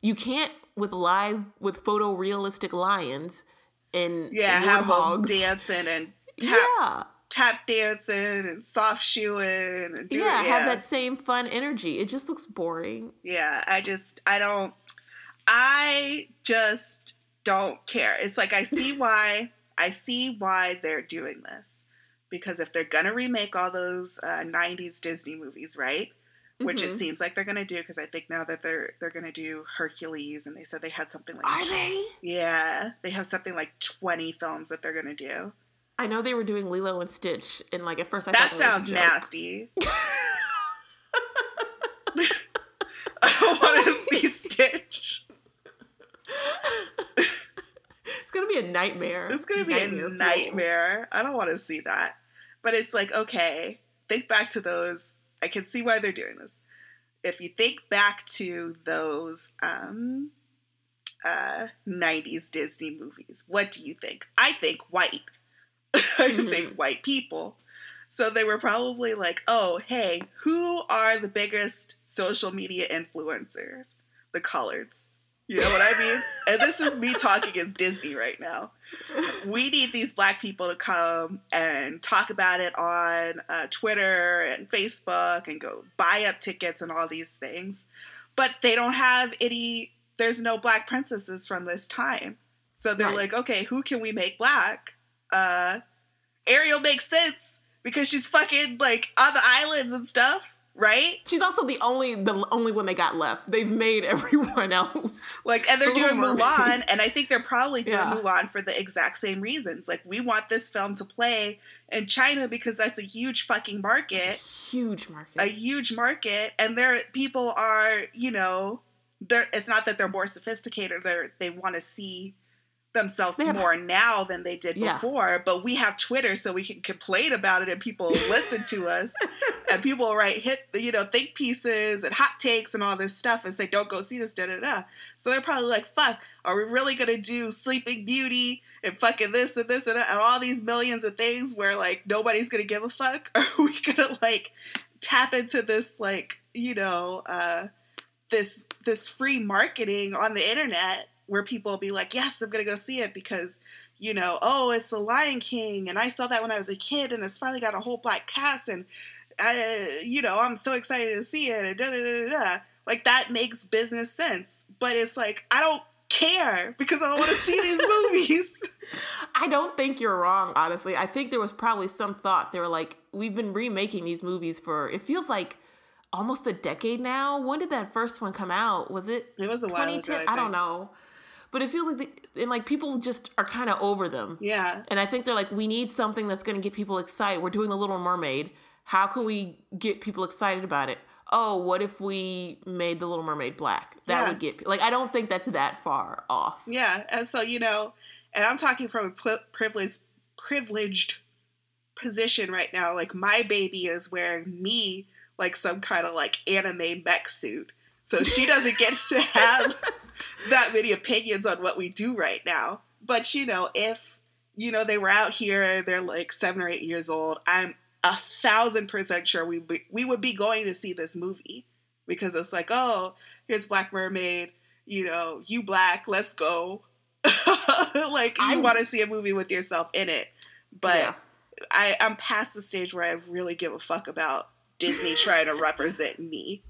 You can't with live with photorealistic lions and yeah, have them dancing and tap, yeah tap dancing and soft shoeing and doing, yeah, yeah, have that same fun energy. It just looks boring. Yeah, I just I don't I just don't care. It's like I see why I see why they're doing this. Because if they're gonna remake all those uh, '90s Disney movies, right? Which mm-hmm. it seems like they're gonna do, because I think now that they're they're gonna do Hercules, and they said they had something like are they? Yeah, they have something like 20 films that they're gonna do. I know they were doing Lilo and Stitch, and like at first I that, that sounds nasty. I don't want to see Stitch. it's gonna be a nightmare. It's gonna be nightmare a nightmare. I don't want to see that. But it's like okay, think back to those. I can see why they're doing this. If you think back to those um, uh, 90s Disney movies, what do you think? I think white I mm-hmm. think white people. So they were probably like, oh, hey, who are the biggest social media influencers? The coloreds. You know what I mean? and this is me talking as Disney right now. We need these black people to come and talk about it on uh, Twitter and Facebook and go buy up tickets and all these things. But they don't have any, there's no black princesses from this time. So they're right. like, okay, who can we make black? uh, Ariel makes sense because she's fucking like on the islands and stuff, right? She's also the only the only one they got left. They've made everyone else like, and they're doing Mulan, and I think they're probably doing yeah. Mulan for the exact same reasons. Like, we want this film to play in China because that's a huge fucking market, huge market, a huge market, and there people are, you know, they're. It's not that they're more sophisticated; they they want to see themselves have, more now than they did yeah. before. But we have Twitter, so we can complain about it, and people listen to us, and people write hit you know think pieces and hot takes and all this stuff, and say don't go see this da da da. So they're probably like, fuck, are we really gonna do Sleeping Beauty and fucking this and this and, and all these millions of things where like nobody's gonna give a fuck? Are we gonna like tap into this like you know uh this this free marketing on the internet where people will be like, yes, I'm going to go see it because, you know, oh, it's The Lion King. And I saw that when I was a kid and it's finally got a whole black cast. And, I, you know, I'm so excited to see it. And da da da da. Like, that makes business sense. But it's like, I don't care because I want to see these movies. I don't think you're wrong, honestly. I think there was probably some thought. They were like, we've been remaking these movies for, it feels like, almost a decade now. When did that first one come out? Was it? It was a while ago. I, I, don't know but it feels like the, and like people just are kind of over them. Yeah. And I think they're like, we need something that's going to get people excited. We're doing the Little Mermaid. How can we get people excited about it? oh, what if we made the Little Mermaid black? That yeah. would get like I don't think that's that far off. Yeah, and so you know, and I'm talking from a privileged privileged position right now. Like my baby is wearing me like some kind of like anime mech suit, so she doesn't get to have that many opinions on what we do right now. But you know, if you know they were out here, they're like seven or eight years old. I'm a thousand percent sure we be, we would be going to see this movie because it's like, oh, here's Black Mermaid. You know, you black, let's go. like you want to see a movie with yourself in it, but yeah. I I'm past the stage where I really give a fuck about Disney trying to represent me.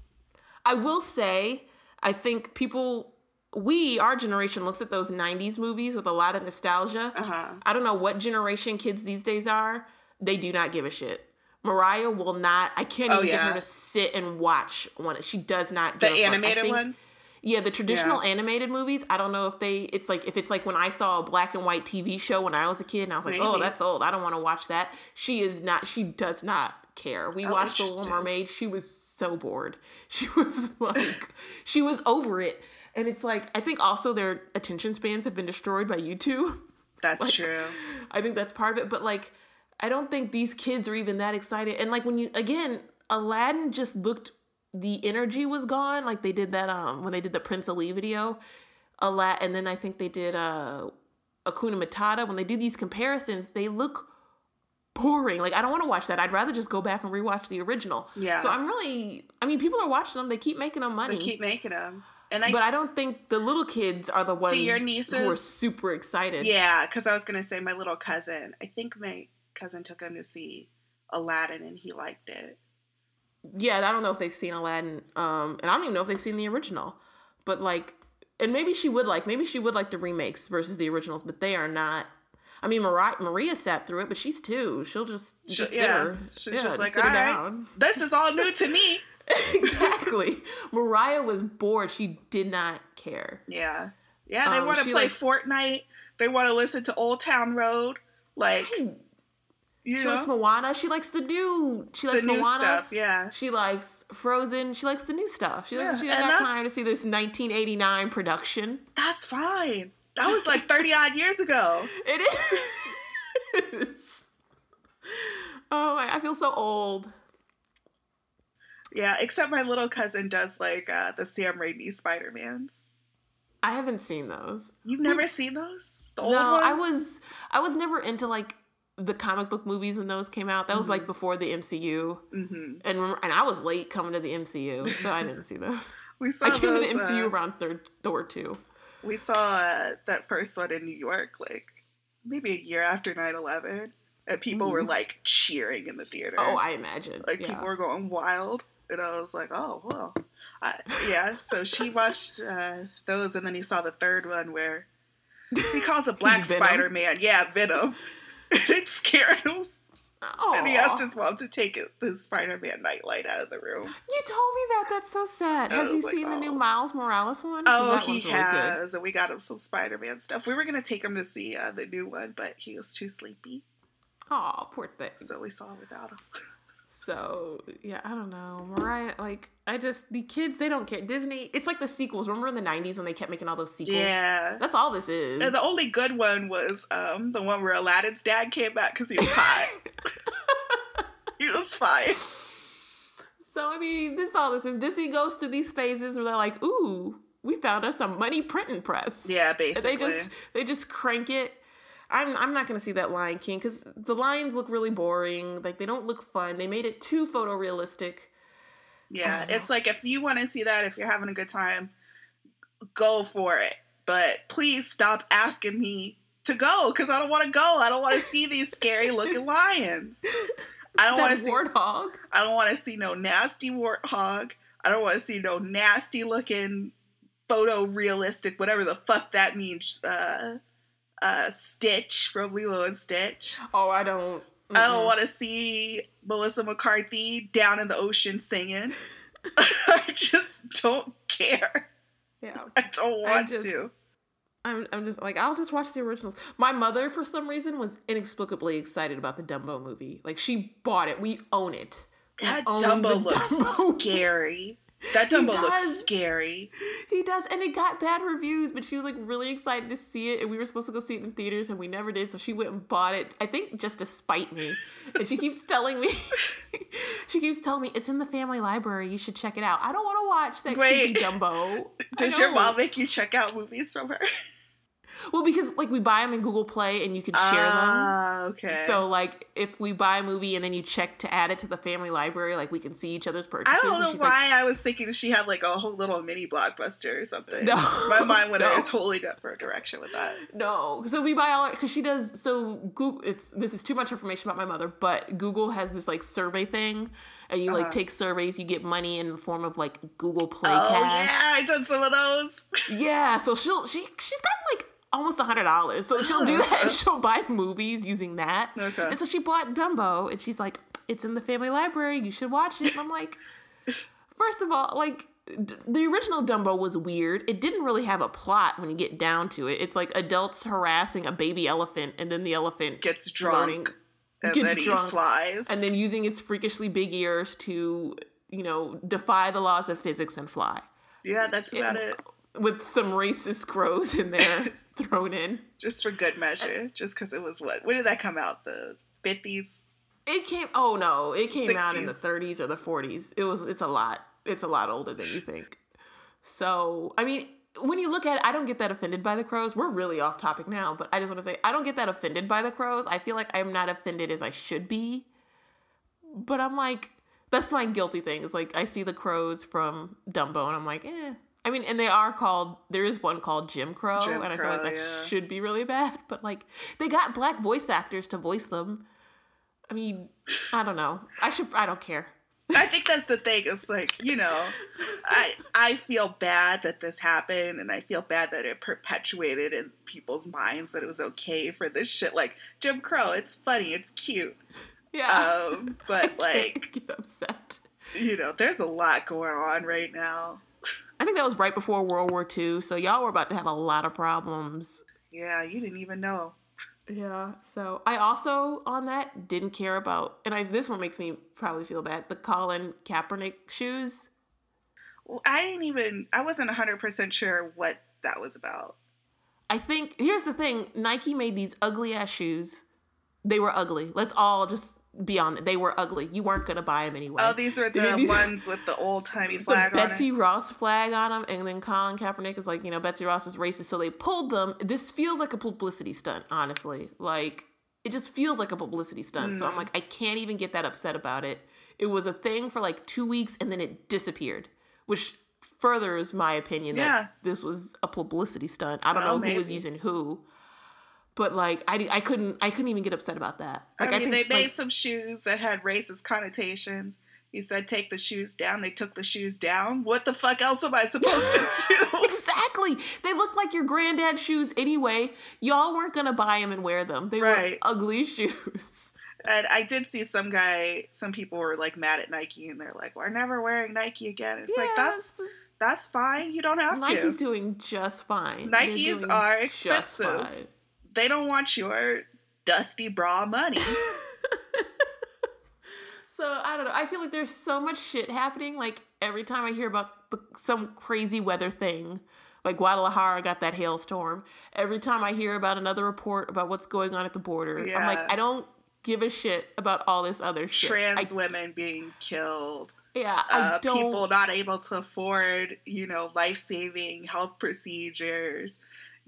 I will say, I think people we our generation looks at those 90s movies with a lot of nostalgia. Uh-huh. i don't know what generation kids these days are. They do not give a shit. Mariah will not i can't oh, even yeah. get her to sit and watch one. She does not the animated think, ones? Yeah the traditional yeah. animated movies i don't know if they it's like if it's like when i saw a black and white tv show when i was a kid and i was like oh, Maybe. oh that's old. I don't want to watch that. She is not she does not care. We oh, watched the little mermaid. She was so bored she was like she was over it and it's like I think also their attention spans have been destroyed by YouTube. That's like, true. I think that's part of it. But like I don't think these kids are even that excited. And like when you again, Aladdin just looked the energy was gone. Like they did that um when they did the Prince Ali video. Aladdin and then I think they did uh Hakuna Matata. When they do these comparisons, they look boring. Like I don't want to watch that. I'd rather just go back and rewatch the original. Yeah. So I'm really. I mean, people are watching them. They keep making them money. They keep making them. And I, but I don't think the little kids are the ones your nieces, who are super excited. Yeah, because I was gonna say my little cousin. I think my cousin took him to see Aladdin, and he liked it. Yeah, I don't know if they've seen Aladdin, um, and I don't even know if they've seen the original. But like, and maybe she would like, maybe she would like the remakes versus the originals, but they are not. I mean, Mariah, Maria sat through it, but she's two. She'll just, just yeah. She's yeah, just, just like, all right, this is all new to me. exactly. Mariah was bored. She did not care. Yeah. Yeah, they um, want to play Fortnite. They want to listen to Old Town Road. Like, she know? likes Moana. She likes the new. She likes the Moana. stuff. Yeah. She likes Frozen. She likes the new stuff. She yeah. she doesn't have time to see this 1989 production. That's fine. That was like 30 odd years ago. It is. oh, I feel so old. Yeah, except my little cousin does like uh, the Sam Raimi Spider Mans. I haven't seen those. You've never like, seen those? The old no, ones? I was I was never into like the comic book movies when those came out. That was mm-hmm. like before the MCU, mm-hmm. and and I was late coming to the MCU, so I didn't see those. we saw I came those, to the MCU uh, around third Thor two. We saw uh, that first one in New York, like maybe a year after 9-11 and people mm-hmm. were like cheering in the theater. Oh, I imagine. Like yeah. people were going wild and I was like, oh well, yeah. So she watched uh, those, and then he saw the third one where he calls a black Spider Man. Yeah, Venom. it scared him. Aww. And he asked his mom to take the Spider Man nightlight out of the room. You told me that. That's so sad. Has he like, seen oh. the new Miles Morales one? Oh, he has. And we got him some Spider Man stuff. We were going to take him to see uh, the new one, but he was too sleepy. Oh, poor thing. So we saw without him. So yeah, I don't know. Mariah, like I just the kids they don't care. Disney, it's like the sequels. Remember in the nineties when they kept making all those sequels? Yeah, that's all this is. And the only good one was um the one where Aladdin's dad came back because he was hot. he was fine. So I mean, this all this is. Disney goes through these phases where they're like, "Ooh, we found us a money printing press." Yeah, basically. And they just they just crank it I'm I'm not gonna see that Lion King because the lions look really boring. Like they don't look fun. They made it too photorealistic. Yeah, it's like if you want to see that, if you're having a good time, go for it. But please stop asking me to go because I don't want to go. I don't want to see these scary looking lions. I don't want to see warthog. I don't want to see no nasty warthog. I don't want to see no nasty looking photorealistic, whatever the fuck that means. Uh, uh, Stitch from Lilo and Stitch. Oh, I don't. Mm-mm. I don't want to see Melissa McCarthy down in the ocean singing. I just don't care. Yeah, I don't want I just, to. I'm, I'm just like I'll just watch the originals. My mother, for some reason, was inexplicably excited about the Dumbo movie. Like she bought it. We own it. That Dumbo looks Dumbo. scary. That Dumbo looks scary. He does, and it got bad reviews, but she was like really excited to see it, and we were supposed to go see it in theaters, and we never did. So she went and bought it. I think just to spite me, and she keeps telling me, she keeps telling me it's in the family library. You should check it out. I don't want to watch that Wait, creepy Dumbo. Does your mom make you check out movies from her? Well, because like we buy them in Google Play and you can share uh, them. Ah, okay. So like if we buy a movie and then you check to add it to the family library, like we can see each other's purchases. I don't know why like, I was thinking she had like a whole little mini blockbuster or something. No, my mind went no. in a totally different direction with that. No, so we buy all because she does. So Google, it's this is too much information about my mother, but Google has this like survey thing and you uh-huh. like take surveys, you get money in the form of like Google Play oh, cash. Yeah, I done some of those. yeah, so she'll she she's got like almost a hundred dollars. So she'll do that she'll buy movies using that. Okay. And so she bought Dumbo and she's like, It's in the family library, you should watch it. And I'm like, first of all, like the original Dumbo was weird. It didn't really have a plot when you get down to it. It's like adults harassing a baby elephant, and then the elephant gets drunk, learning, and gets then drunk, flies, and then using its freakishly big ears to, you know, defy the laws of physics and fly. Yeah, that's about it. With some racist crows in there. thrown in just for good measure, just because it was what? When did that come out? The fifties. It came. Oh no, it came 60s. out in the thirties or the forties. It was. It's a lot. It's a lot older than you think. So I mean, when you look at it, I don't get that offended by the crows. We're really off topic now, but I just want to say I don't get that offended by the crows. I feel like I'm not offended as I should be. But I'm like, that's my guilty thing. It's like I see the crows from Dumbo and I'm like, eh, I mean, and they are called. There is one called Jim Crow, Jim and I Crow, feel like that yeah. should be really bad. But like, they got black voice actors to voice them. I mean, I don't know. I should. I don't care. I think that's the thing. It's like you know, I I feel bad that this happened, and I feel bad that it perpetuated in people's minds that it was okay for this shit. Like Jim Crow, it's funny, it's cute. Yeah. Um, but like, get upset. You know, there's a lot going on right now. I think that was right before World War II, so y'all were about to have a lot of problems. Yeah, you didn't even know. Yeah. So I also on that didn't care about, and I this one makes me probably feel bad. The Colin Kaepernick shoes. Well, I didn't even. I wasn't hundred percent sure what that was about. I think here's the thing: Nike made these ugly ass shoes. They were ugly. Let's all just beyond that. They were ugly. You weren't gonna buy them anyway. Oh, these are the these, ones with the old timey flag the Betsy Ross flag on them, and then Colin Kaepernick is like, you know, Betsy Ross is racist, so they pulled them. This feels like a publicity stunt, honestly. Like it just feels like a publicity stunt. Mm. So I'm mm. like, I can't even get that upset about it. It was a thing for like two weeks, and then it disappeared, which furthers my opinion yeah. that this was a publicity stunt. I don't well, know who maybe. was using who but like I, I couldn't I couldn't even get upset about that. Like, I mean, I think, they made like, some shoes that had racist connotations. He said, "Take the shoes down." They took the shoes down. What the fuck else am I supposed to do? exactly. They look like your granddad's shoes anyway. Y'all weren't gonna buy them and wear them. They right. were ugly shoes. And I did see some guy, some people were like mad at Nike, and they're like, "We're never wearing Nike again." It's yeah, like that's that's fine. You don't have Nike's to. Nike's doing just fine. Nikes are expensive they don't want your dusty bra money. so I don't know. I feel like there's so much shit happening. Like every time I hear about some crazy weather thing, like Guadalajara got that hailstorm. Every time I hear about another report about what's going on at the border, yeah. I'm like, I don't give a shit about all this other shit. Trans I, women being killed. Yeah, uh, people not able to afford, you know, life saving health procedures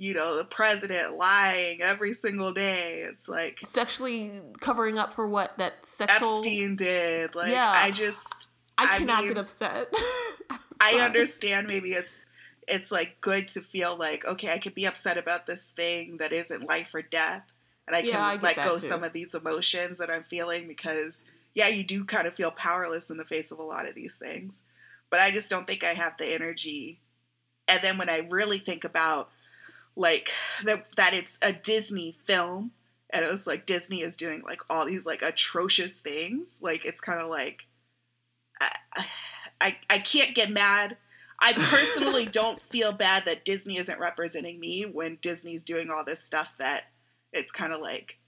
you know, the president lying every single day. It's like sexually covering up for what that sexual Epstein did. Like, yeah, I just I, I cannot mean, get upset. I understand. Maybe it's it's like good to feel like okay, I could be upset about this thing that isn't life or death, and I yeah, can I let go too. some of these emotions that I'm feeling because yeah, you do kind of feel powerless in the face of a lot of these things. But I just don't think I have the energy. And then when I really think about like that that it's a Disney film and it was like Disney is doing like all these like atrocious things. Like it's kind of like I, I I can't get mad. I personally don't feel bad that Disney isn't representing me when Disney's doing all this stuff that it's kind of like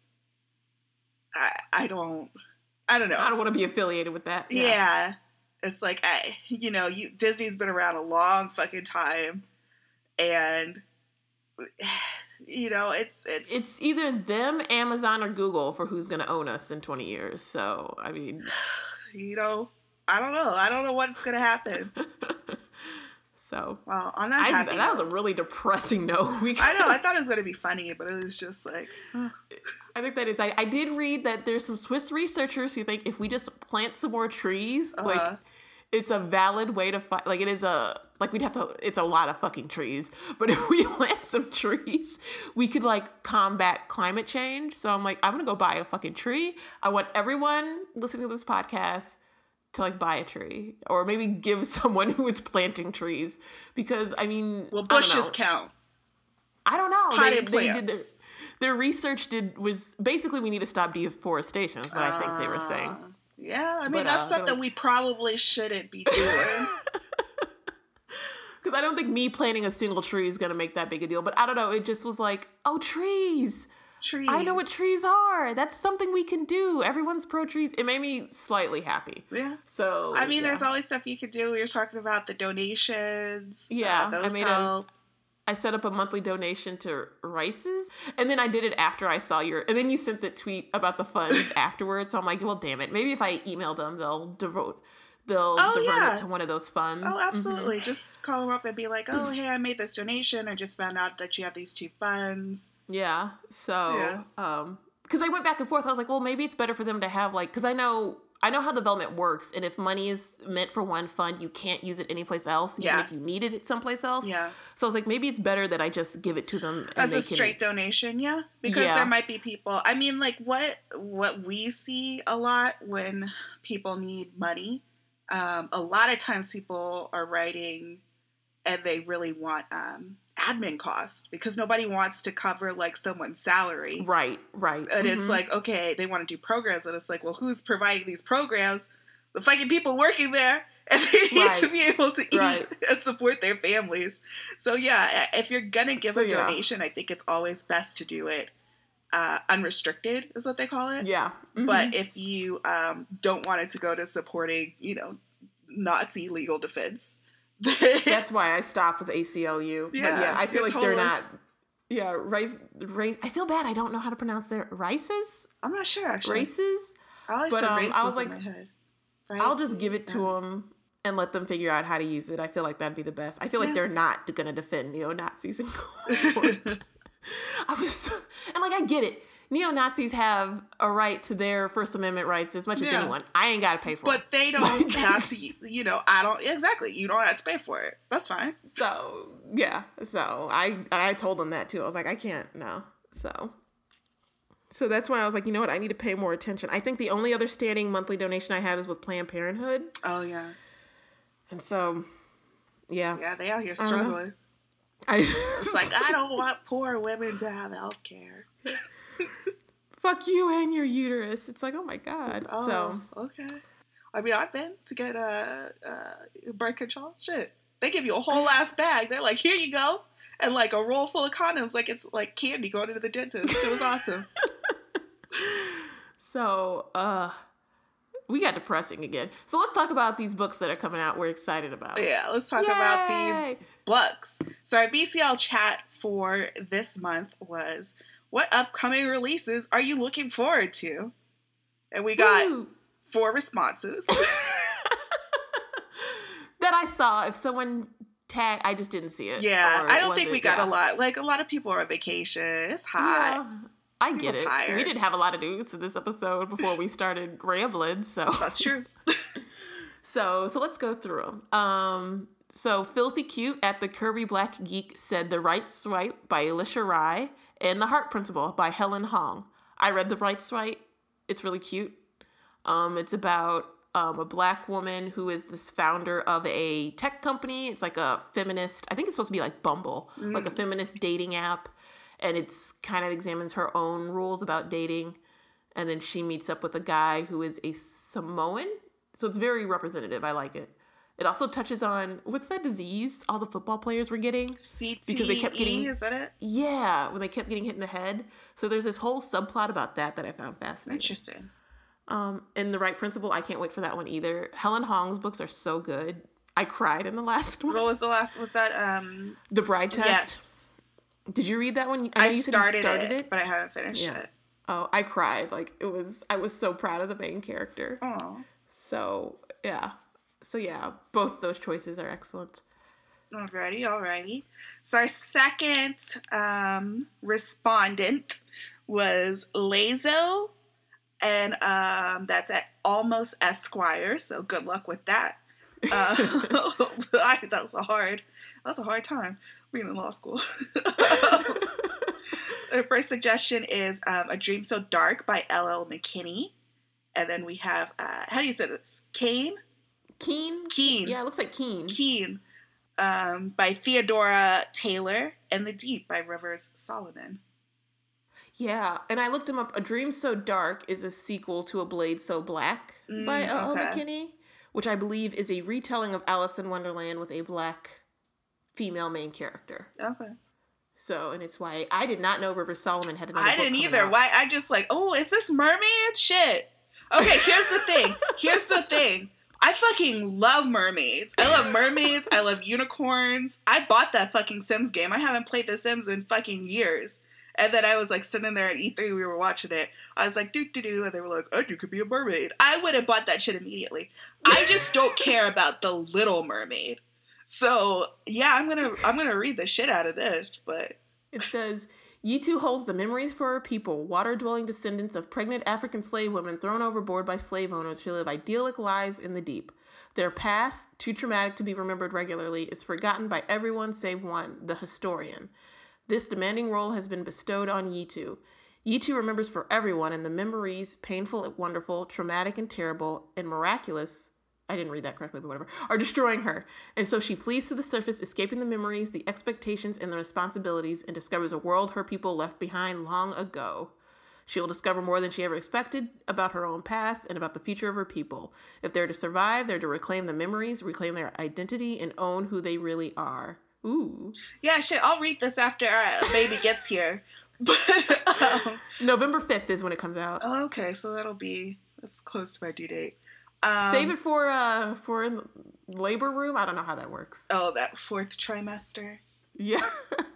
I I don't I don't know. I don't want to be affiliated with that. Yeah. yeah. It's like I, you know, you Disney's been around a long fucking time, and you know, it's it's it's either them, Amazon, or Google for who's going to own us in twenty years. So I mean, you know, I don't know. I don't know what's going to happen. So well, on that, I, that note, was a really depressing note. I know. I thought it was going to be funny, but it was just like. I think that is. I, I did read that there's some Swiss researchers who think if we just plant some more trees, uh-huh. like it's a valid way to fight. Like it is a like we'd have to. It's a lot of fucking trees, but if we plant some trees, we could like combat climate change. So I'm like, I'm gonna go buy a fucking tree. I want everyone listening to this podcast to like buy a tree or maybe give someone who is planting trees because I mean, well, bushes I count. I don't know. Potted they, they did their, their, research did was basically we need to stop deforestation. Is what uh, I think they were saying. Uh, yeah, I mean but, that's uh, something we probably shouldn't be doing. Because I don't think me planting a single tree is gonna make that big a deal. But I don't know. It just was like, oh, trees trees. I know what trees are. That's something we can do. Everyone's pro trees. It made me slightly happy. Yeah. So I mean, yeah. there's always stuff you could do. We were talking about the donations. Yeah, uh, I made help. A, I set up a monthly donation to RAICES, and then I did it after I saw your. And then you sent the tweet about the funds afterwards. So I'm like, well, damn it. Maybe if I email them, they'll devote they'll oh, divert yeah. it to one of those funds. Oh, absolutely. Mm-hmm. Just call them up and be like, "Oh, hey, I made this donation. I just found out that you have these two funds." Yeah. So, yeah. um, because I went back and forth, I was like, well, maybe it's better for them to have like, because I know. I know how development works, and if money is meant for one fund, you can't use it anyplace else, even yeah. if you needed it someplace else. Yeah. So I was like, maybe it's better that I just give it to them as a straight can... donation. Yeah, because yeah. there might be people. I mean, like what what we see a lot when people need money um, a lot of times people are writing and they really want um, admin costs because nobody wants to cover like someone's salary. Right, right. And mm-hmm. it's like, okay, they want to do programs, and it's like, well, who's providing these programs? The fucking people working there, and they need right. to be able to eat right. and support their families. So yeah, if you're gonna give so, a donation, yeah. I think it's always best to do it uh, unrestricted is what they call it. Yeah. Mm-hmm. But if you um, don't want it to go to supporting, you know, Nazi legal defense, that's why I stopped with ACLU. Yeah, but yeah, I feel like totally. they're not. Yeah, rice, rice. I feel bad. I don't know how to pronounce their rices. I'm not sure actually. Races. I always but, um, I was like, I'll just give it to yeah. them and let them figure out how to use it. I feel like that'd be the best. I feel yeah. like they're not going to defend neo Nazis in court. I was, and like, I get it. Neo Nazis have a right to their First Amendment rights as much as yeah. anyone. I ain't got to pay for but it. But they don't have to, you know, I don't, exactly. You don't have to pay for it. That's fine. So, yeah. So I, I told them that too. I was like, I can't, no. So, so that's why I was like, you know what? I need to pay more attention. I think the only other standing monthly donation I have is with Planned Parenthood. Oh, yeah. And so, yeah. Yeah, they out here struggling. I it's like I don't want poor women to have health care. Fuck you and your uterus. It's like, oh my god. Oh, so okay. I mean, I've been to get uh, uh, birth control. Shit, they give you a whole ass bag. They're like, here you go, and like a roll full of condoms, like it's like candy going into the dentist. It was awesome. so, uh, we got depressing again. So let's talk about these books that are coming out. We're excited about. Yeah, let's talk Yay! about these books. So our BCL chat for this month was, "What upcoming releases are you looking forward to?" And we got Woo! four responses that I saw. If someone tag, I just didn't see it. Yeah, I don't think we got yeah. a lot. Like a lot of people are on vacation. It's hot. Yeah. I get it. Tired. We didn't have a lot of news for this episode before we started rambling, so that's true. so so let's go through them. Um, so Filthy Cute at the Curvy Black Geek said The Right Swipe by Alisha Rai and The Heart Principle by Helen Hoang. I read The Rights Right It's really cute. Um, it's about um, a black woman who is this founder of a tech company. It's like a feminist. I think it's supposed to be like Bumble, mm. like a mm. feminist dating app and it's kind of examines her own rules about dating and then she meets up with a guy who is a Samoan. So it's very representative. I like it. It also touches on what's that disease all the football players were getting CTE, because they kept getting is that it? Yeah, when they kept getting hit in the head. So there's this whole subplot about that that I found fascinating. Interesting. Um, and the right principle, I can't wait for that one either. Helen Hoang's books are so good. I cried in the last one. What was the last? Was that um The Bride Test? Yes. Did you read that one? I, I started, started it, it, but I haven't finished yeah. it. Oh, I cried. Like it was I was so proud of the main character. Oh. So yeah. So yeah, both those choices are excellent. Alrighty, alrighty. So our second um, respondent was Lazo, and um, that's at Almost Esquire. So good luck with that. Uh, that was a hard, that was a hard time being in law school. the first suggestion is um, A Dream So Dark by L.L. McKinney. And then we have, uh, how do you say this? Kane? Keen? Keen. Yeah, it looks like Keen. Keen um, by Theodora Taylor and The Deep by Rivers Solomon. Yeah, and I looked him up. A Dream So Dark is a sequel to A Blade So Black mm, by L.L. Okay. McKinney, which I believe is a retelling of Alice in Wonderland with a black female main character. Okay. So, and it's why I did not know Rivers Solomon had another. I didn't either. Out. Why? I just like, oh, is this mermaid shit? Okay, here's the thing. Here's the thing. I fucking love mermaids. I love mermaids. I love unicorns. I bought that fucking Sims game. I haven't played The Sims in fucking years. And then I was like sitting there at E3, we were watching it. I was like, doo doo doo. And they were like, oh, you could be a mermaid. I would have bought that shit immediately. I just don't care about the little mermaid. So yeah, I'm gonna I'm gonna read the shit out of this, but it says Yetu holds the memories for her people, water dwelling descendants of pregnant African slave women thrown overboard by slave owners who live idyllic lives in the deep. Their past, too traumatic to be remembered regularly, is forgotten by everyone save one, the historian. This demanding role has been bestowed on Yetu. Yetu remembers for everyone, and the memories, painful and wonderful, traumatic and terrible, and miraculous, I didn't read that correctly, but whatever, are destroying her. And so she flees to the surface, escaping the memories, the expectations, and the responsibilities, and discovers a world her people left behind long ago. She will discover more than she ever expected about her own past and about the future of her people. If they're to survive, they're to reclaim the memories, reclaim their identity, and own who they really are. Ooh. Yeah, shit. I'll read this after uh, baby gets here. But um, November fifth is when it comes out. Oh, okay, so that'll be that's close to my due date. Um, Save it for uh for labor room. I don't know how that works. Oh, that fourth trimester. Yeah.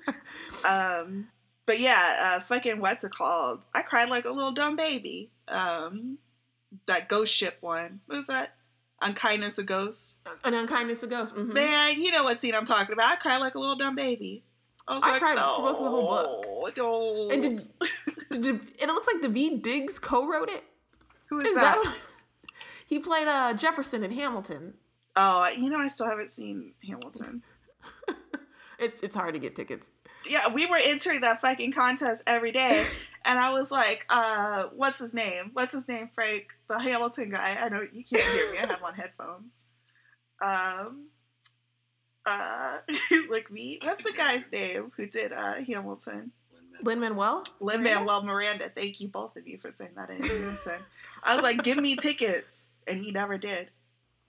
um, but yeah, uh, fucking what's it called? I cried like a little dumb baby. Um, that ghost ship one. What is that? Unkindness of Ghosts. An Unkindness of Ghosts. Mm-hmm. Man, you know what scene I'm talking about. I cried like a little dumb baby. I was I like, cried no, for most of the whole book. Don't. And, did, did, did, and it looks like Daveed Diggs co-wrote it. Who is, is that? that he played uh, Jefferson in Hamilton. Oh, you know, I still haven't seen Hamilton. it's it's hard to get tickets. Yeah, we were entering that fucking contest every day, and I was like, uh, "What's his name? What's his name? Frank, the Hamilton guy." I know you can't hear me. I have on headphones. Um, uh, he's like me. What's the guy's name who did uh Hamilton? Lin Manuel? Lin Manuel Miranda. Thank you, both of you, for saying that in unison. I was like, give me tickets. And he never did.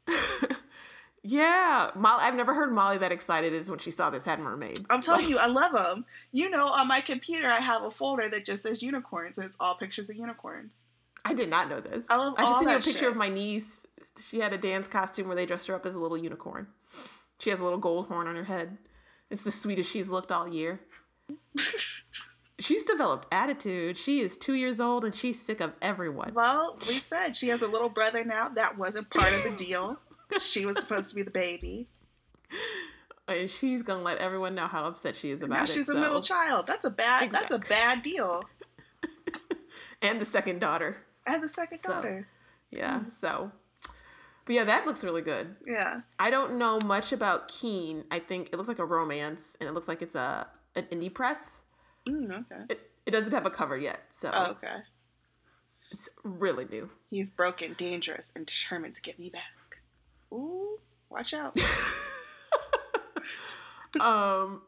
yeah. Molly, I've never heard Molly that excited as when she saw this had mermaids. I'm telling like, you, I love them. You know, on my computer, I have a folder that just says unicorns, and it's all pictures of unicorns. I did not know this. I love I just seen a picture shit. of my niece. She had a dance costume where they dressed her up as a little unicorn. She has a little gold horn on her head. It's the sweetest she's looked all year. She's developed attitude. She is two years old and she's sick of everyone. Well, we said she has a little brother now. That wasn't part of the deal. she was supposed to be the baby. And she's gonna let everyone know how upset she is about it. now it. she's a so. middle child. That's a bad. Exactly. That's a bad deal. and the second daughter. And the second daughter. So, yeah. So. But yeah, that looks really good. Yeah. I don't know much about Keen. I think it looks like a romance, and it looks like it's a an indie press. Mm, okay. It, it doesn't have a cover yet, so. Oh, okay. It's really new. He's broken, dangerous, and determined to get me back. Ooh, watch out. um,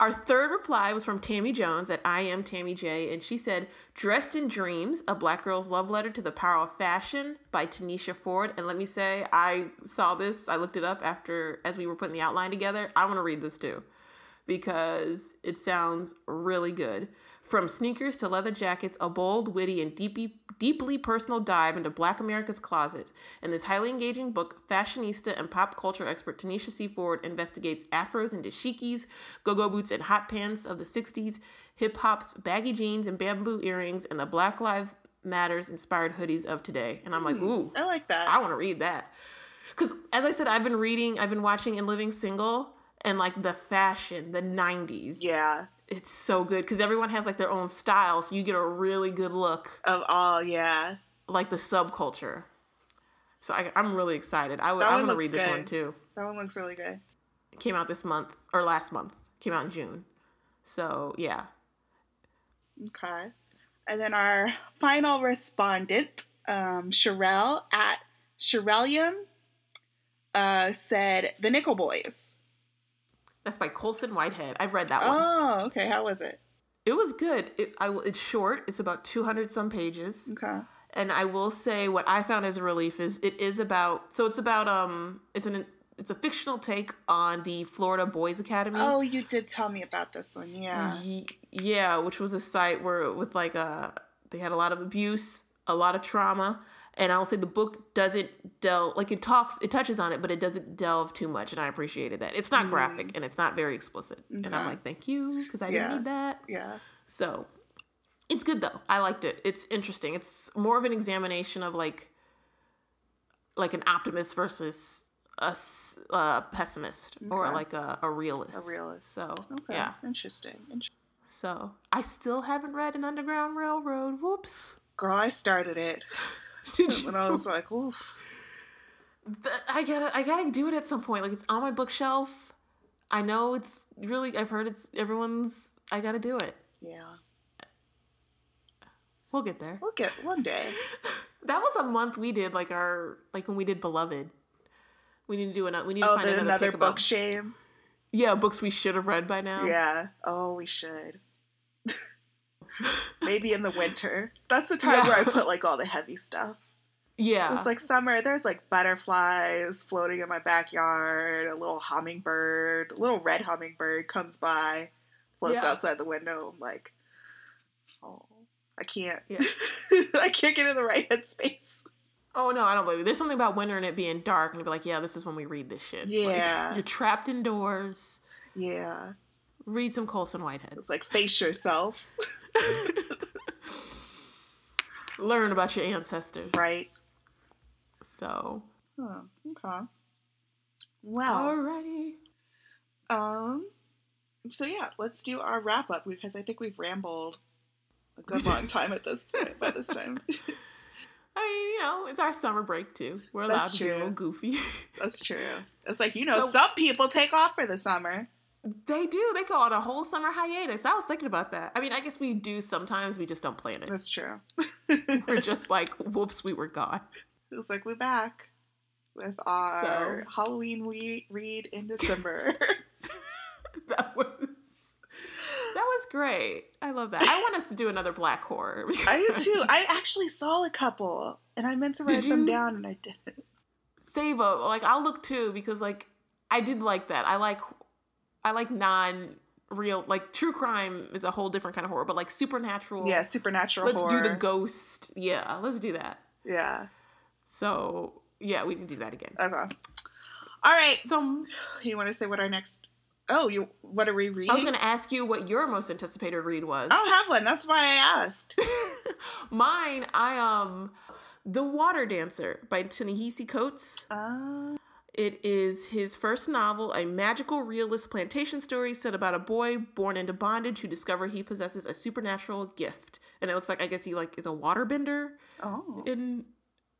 our third reply was from Tammy Jones at I am Tammy J, and she said, "Dressed in Dreams: A Black Girl's Love Letter to the Power of Fashion" by Tanisha Ford. And let me say, I saw this. I looked it up after as we were putting the outline together. I want to read this too because it sounds really good. From sneakers to leather jackets, a bold, witty, and deeply, deeply personal dive into Black America's closet. In this highly engaging book, fashionista and pop culture expert Tanisha C. Ford investigates afros and dashikis, go-go boots and hot pants of the 60s, hip-hop's baggy jeans and bamboo earrings, and the Black Lives Matters inspired hoodies of today. And I'm like, hmm, ooh, I like that. I want to read that. Because as I said, I've been reading, I've been watching and Living Single, and like the fashion, the 90s. Yeah it's so good because everyone has like their own style, so you get a really good look of all, yeah, like the subculture. So I, am really excited. I would I want to read this good. one too. That one looks really good. It came out this month or last month. Came out in June. So yeah. Okay, and then our final respondent, um, Sherelle at Sherelium, uh, said the Nickel Boys. That's by Colson Whitehead. I've read that one. Oh, okay. How was it? It was good. It, I, it's short. It's about 200 some pages. Okay. And I will say what I found as a relief is it is about so it's about um it's an it's a fictional take on the Florida Boys Academy. Oh, you did tell me about this one. Yeah. yeah, which was a site where with like a uh, they had a lot of abuse, a lot of trauma, and I'll say the book doesn't delve like it talks it touches on it, but it doesn't delve too much, and I appreciated that. It's not mm. graphic and it's not very explicit, and I'm like, thank you because I yeah. didn't need that. Yeah. So it's good though. I liked it. It's interesting. It's more of an examination of like like an optimist versus a, a pessimist okay. or like a, a realist. A realist. So okay. yeah, interesting. interesting. So I still haven't read an Underground Railroad. Whoops. Girl, I started it. Did you? I was like, oof. I gotta, I gotta do it at some point. Like it's on my bookshelf. I know it's really. I've heard it's everyone's. I gotta do it. Yeah. We'll get there. We'll get one day. that was a month we did like our like when we did Beloved. We need to do another. We need to oh, find another, another book about, shame. Yeah, books we should have read by now. Yeah. Oh, we should. Maybe in the winter. That's the time yeah. where I put like all the heavy stuff. Yeah. It's like summer. There's like butterflies floating in my backyard. A little hummingbird, a little red hummingbird comes by, floats yeah. outside the window. I'm like, oh, I can't. Yeah. I can't get in the right headspace. Oh no, I don't believe you. There's something about winter and it being dark, and be like, yeah, this is when we read this shit. Yeah. Like, you're trapped indoors. Yeah. Read some Colson Whitehead. It's like face yourself. Learn about your ancestors. Right. So. Huh, okay. Well. Alrighty. Um. So yeah, let's do our wrap up because I think we've rambled a good long time at this point. By this time. I mean, you know, it's our summer break too. We're allowed That's to true. be a little goofy. That's true. It's like you know, so, some people take off for the summer. They do. They go on a whole summer hiatus. I was thinking about that. I mean, I guess we do sometimes. We just don't plan it. That's true. we're just like, whoops, we were gone. It's like we're back with our so. Halloween we- read in December. that was that was great. I love that. I want us to do another black horror. I do too. I actually saw a couple, and I meant to write them down, and I didn't. Save a like I'll look too because like I did like that. I like I like non real like true crime is a whole different kind of horror, but like supernatural. Yeah, supernatural. Let's horror. do the ghost. Yeah, let's do that. Yeah. So yeah, we can do that again. Okay. All right. So you want to say what our next? Oh, you what are we reading? I was going to ask you what your most anticipated read was. I don't have one. That's why I asked. Mine, I um, The Water Dancer by Ta-Nehisi Coates. Uh... It is his first novel, a magical realist plantation story set about a boy born into bondage who discover he possesses a supernatural gift. And it looks like I guess he like is a waterbender. Oh. In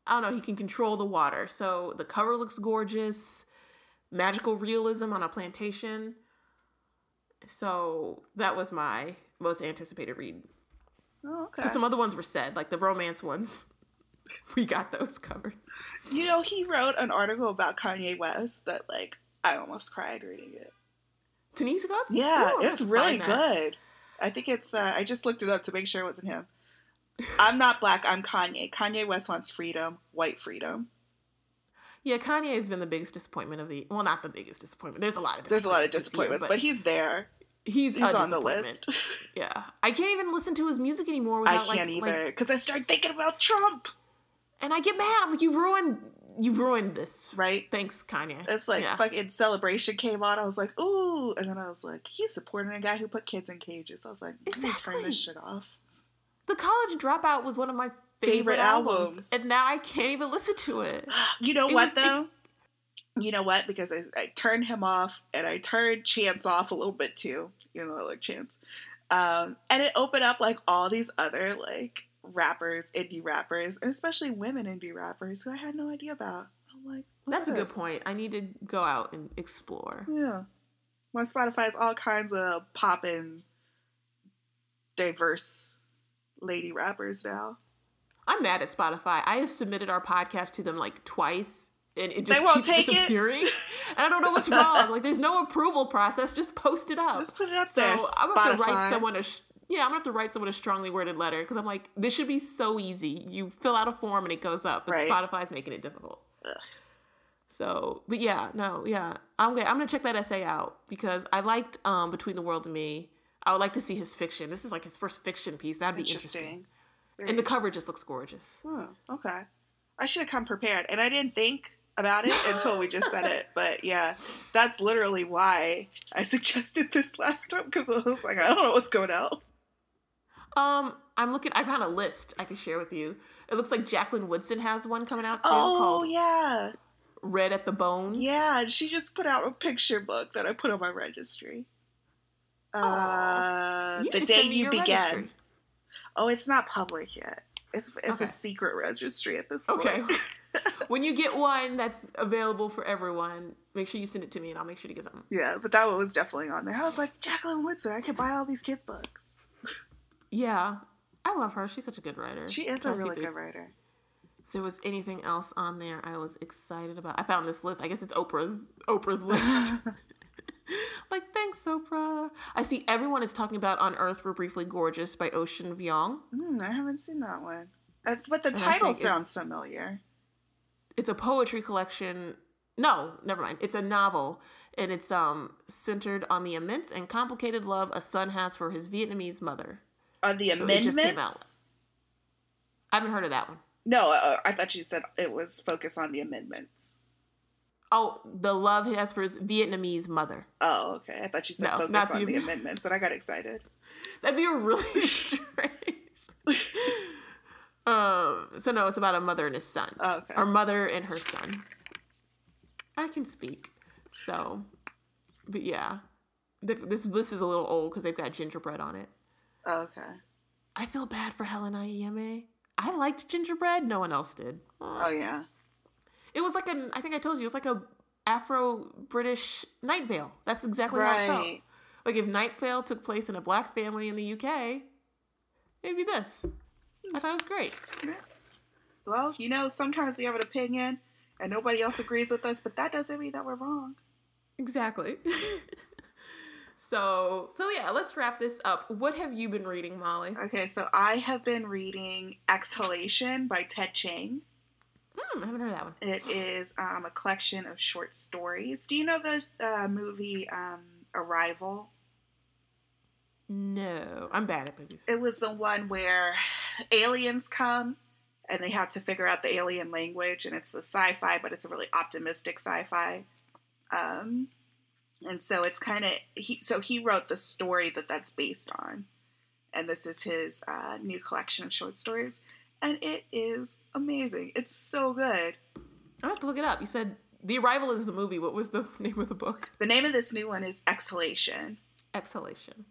I don't know, he can control the water. So the cover looks gorgeous. Magical realism on a plantation. So that was my most anticipated read. Oh, okay. Some other ones were said, like the romance ones. we got those covered. You know, he wrote an article about Kanye West that like I almost cried reading it. Ta-Nehisi Coates? Yeah, Ooh, it's really good. I think it's uh, I just looked it up to make sure it wasn't him. I'm not black, I'm Kanye. Kanye West wants freedom, white freedom. Yeah, Kanye has been the biggest disappointment of the well, not the biggest disappointment. There's a lot of there's a lot of disappointments, year, but, but, he's there. He's he's on the list. Yeah, I can't even listen to his music anymore. Without, I can't like, either because like, I start thinking about Trump, and I get mad. I'm like, you ruined, you ruined this, right? Thanks, Kanye. It's like yeah. fucking celebration came on. I was like, ooh, and then I was like, he's supporting a guy who put kids in cages. I was like, exactly. turn this shit off. The College Dropout was one of my favorite, favorite albums, albums, and now I can't even listen to it. You know it what was, though? It, you know what? Because I, I turned him off and I turned Chance off a little bit too, even though I like Chance. Um, and it opened up like all these other like rappers, indie rappers, and especially women indie rappers who I had no idea about. I'm like, that's a good point. I need to go out and explore. Yeah, my Spotify has all kinds of popping, diverse lady rappers now. I'm mad at Spotify. I have submitted our podcast to them like twice and it just keeps disappearing. and I don't know what's wrong. Like, there's no approval process. Just post it up. Just put it up so there. I'm gonna have to write someone a. Sh- yeah, I'm gonna have to write someone a strongly worded letter because I'm like, this should be so easy. You fill out a form and it goes up, but right. Spotify's making it difficult. Ugh. So, but yeah, no, yeah, I'm gonna I'm gonna check that essay out because I liked um, Between the World and Me. I would like to see his fiction. This is like his first fiction piece. That'd be interesting. interesting. and the cover just looks gorgeous. Oh, okay. I should have come prepared, and I didn't think about it until we just said it. But yeah, that's literally why I suggested this last time because I was like, I don't know what's going out. Um, I'm looking. I found a list I can share with you. It looks like Jacqueline Woodson has one coming out too. Oh yeah, Red at the Bone. Yeah, she just put out a picture book that I put on my registry. Uh, the day you began. Registry. Oh, it's not public yet. It's it's okay. a secret registry at this point. Okay. when you get one that's available for everyone, make sure you send it to me and I'll make sure to get something. Yeah, but that one was definitely on there. I was like, Jacqueline Woodson, I can buy all these kids' books. Yeah. I love her. She's such a good writer. She is a really good writer. If there was anything else on there I was excited about. I found this list. I guess it's Oprah's Oprah's list. like, thanks, Oprah. I see everyone is talking about On Earth We're Briefly Gorgeous by Ocean Vuong. Mm, I haven't seen that one. Uh, but the and title sounds familiar it's a poetry collection. No, never mind. It's a novel, and it's um centered on the immense and complicated love a son has for his Vietnamese mother. On the so amendments. I haven't heard of that one. No, uh, I thought you said it was focused on the amendments. Oh, the love he has for his Vietnamese mother. Oh, okay. I thought you said no, focus on the, the amendments, and I got excited. That'd be really strange. Um, so no, it's about a mother and his son. Oh, okay. Or mother and her son. I can speak. So, but yeah, this list is a little old because they've got gingerbread on it. Oh, okay. I feel bad for Helen Oyeyemi. I liked gingerbread. No one else did. Oh yeah. It was like an. I think I told you it was like a Afro British Night Vale. That's exactly right. how it felt. Like if Night Vale took place in a black family in the UK, maybe this. I thought it was great. Well, you know, sometimes we have an opinion and nobody else agrees with us, but that doesn't mean that we're wrong. Exactly. so, so yeah, let's wrap this up. What have you been reading, Molly? Okay, so I have been reading Exhalation by Ted Chiang. Hmm, I haven't heard that one. It is um, a collection of short stories. Do you know the uh, movie um, Arrival? No, I'm bad at movies. It was the one where aliens come and they have to figure out the alien language, and it's a sci-fi, but it's a really optimistic sci-fi. Um, and so it's kind of he. So he wrote the story that that's based on, and this is his uh, new collection of short stories, and it is amazing. It's so good. I have to look it up. You said the arrival is the movie. What was the name of the book? The name of this new one is Exhalation. Exhalation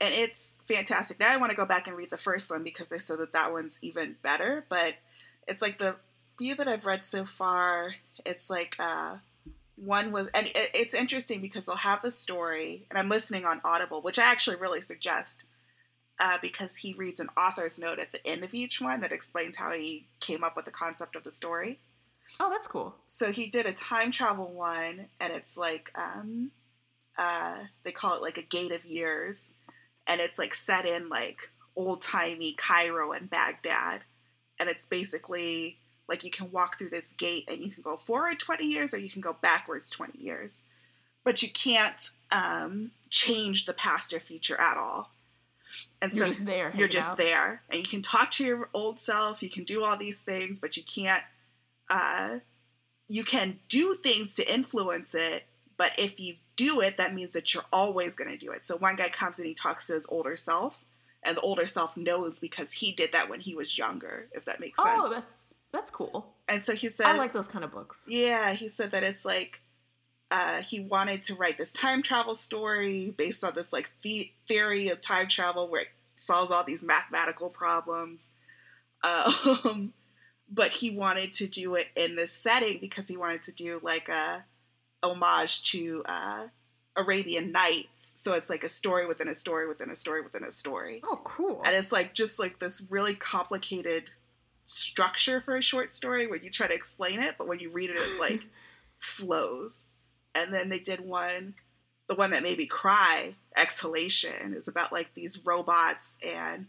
and it's fantastic. Now I want to go back and read the first one because I said that that one's even better. But it's like the few that I've read so far. It's like uh, one was, and it, it's interesting because they'll have the story, and I'm listening on Audible, which I actually really suggest. Uh, because he reads an author's note at the end of each one that explains how he came up with the concept of the story. Oh, that's cool. So he did a time travel one, and it's like um, uh, they call it like a gate of years, and it's like set in like old timey Cairo and Baghdad. And it's basically like you can walk through this gate and you can go forward 20 years or you can go backwards 20 years. But you can't um, change the past or future at all. And you're so just there. You're just out. there, and you can talk to your old self. You can do all these things, but you can't. Uh, you can do things to influence it, but if you do it, that means that you're always going to do it. So one guy comes and he talks to his older self, and the older self knows because he did that when he was younger. If that makes oh, sense. That's that's cool. And so he said, I like those kind of books. Yeah, he said that it's like uh, he wanted to write this time travel story based on this like the- theory of time travel where it solves all these mathematical problems. Um, but he wanted to do it in this setting because he wanted to do like a homage to uh, Arabian Nights. So it's like a story within a story within a story within a story. Oh, cool! And it's like just like this really complicated structure for a short story where you try to explain it, but when you read it, it's like flows. And then they did one, the one that made me cry, Exhalation, is about like these robots and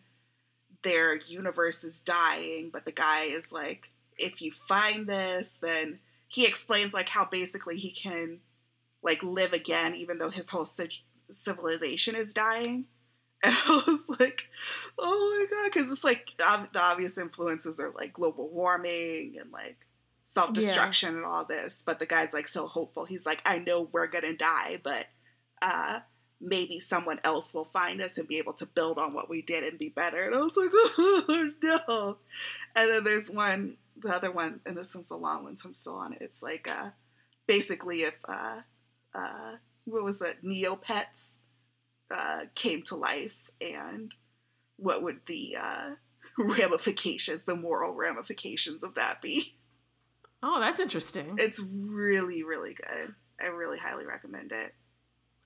their universe is dying, but the guy is like, if you find this, then he explains like how basically he can like live again, even though his whole civilization is dying. And I was like, oh my god, because it's like the obvious influences are like global warming and like self destruction yeah. and all this. But the guy's like so hopeful. He's like, I know we're gonna die, but uh, maybe someone else will find us and be able to build on what we did and be better. And I was like, oh no. And then there's one, the other one, and this one's a long one, so I'm still on it. It's like uh, basically if, uh, uh, what was it, Neopets uh, came to life and what would the uh, ramifications, the moral ramifications of that be? Oh, that's interesting. It's really, really good. I really highly recommend it.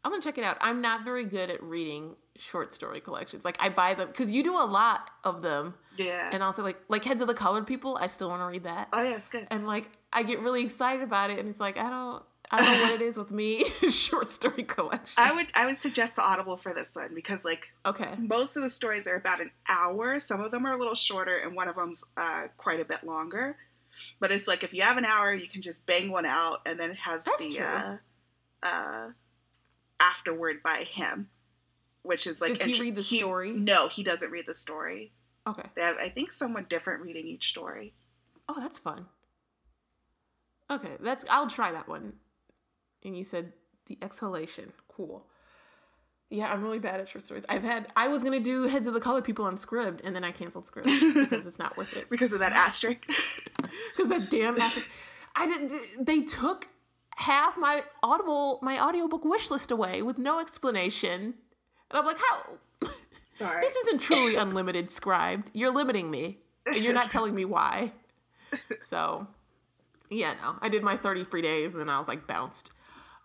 I'm gonna check it out. I'm not very good at reading short story collections. Like I buy them because you do a lot of them. Yeah. And also like like Heads of the Colored People. I still want to read that. Oh yeah, it's good. And like I get really excited about it, and it's like I don't. I don't know what it is with me. short story collection. I would I would suggest the Audible for this one because like okay most of the stories are about an hour. Some of them are a little shorter, and one of them's uh, quite a bit longer. But it's like if you have an hour, you can just bang one out, and then it has That's the uh, uh, afterword by him, which is like. Does he read the he, story? No, he doesn't read the story. Okay. They have, I think, someone different reading each story. Oh, that's fun. Okay, that's I'll try that one. And you said the exhalation. Cool. Yeah, I'm really bad at short stories. I've had I was gonna do Heads of the Color People on Scribd, and then I canceled Scribd because it's not worth it. because of that asterisk. Because that damn asterisk. I didn't. They took half my Audible, my audiobook wish list away with no explanation. And I'm like, how? Sorry. this isn't truly unlimited Scribd. You're limiting me. And you're not telling me why. So, yeah, no. I did my 30 free days and then I was like bounced.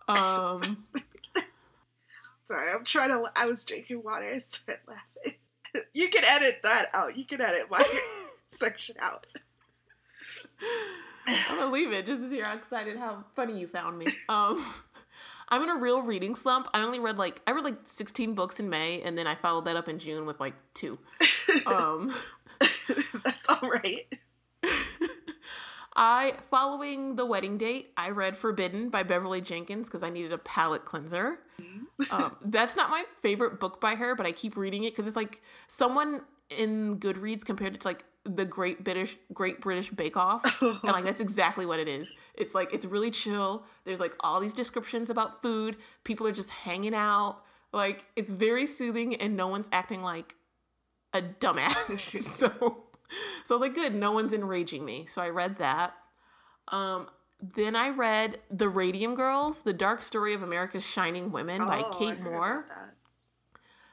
Um, Sorry, I'm trying to. I was drinking water. I started laughing. You can edit that out. You can edit my section out. I'm gonna leave it just to see how excited, how funny you found me. Um, I'm in a real reading slump. I only read like I read like 16 books in May, and then I followed that up in June with like two. Um, That's all right. I following the wedding date, I read Forbidden by Beverly Jenkins because I needed a palate cleanser. Mm-hmm. um, that's not my favorite book by her, but I keep reading it because it's like someone in Goodreads compared it to like the Great British Great British Bake Off, and like that's exactly what it is. It's like it's really chill. There's like all these descriptions about food. People are just hanging out. Like it's very soothing, and no one's acting like a dumbass. so, so I was like, good. No one's enraging me. So I read that. Um, then I read The Radium Girls: The Dark Story of America's Shining Women by oh, Kate Moore. That.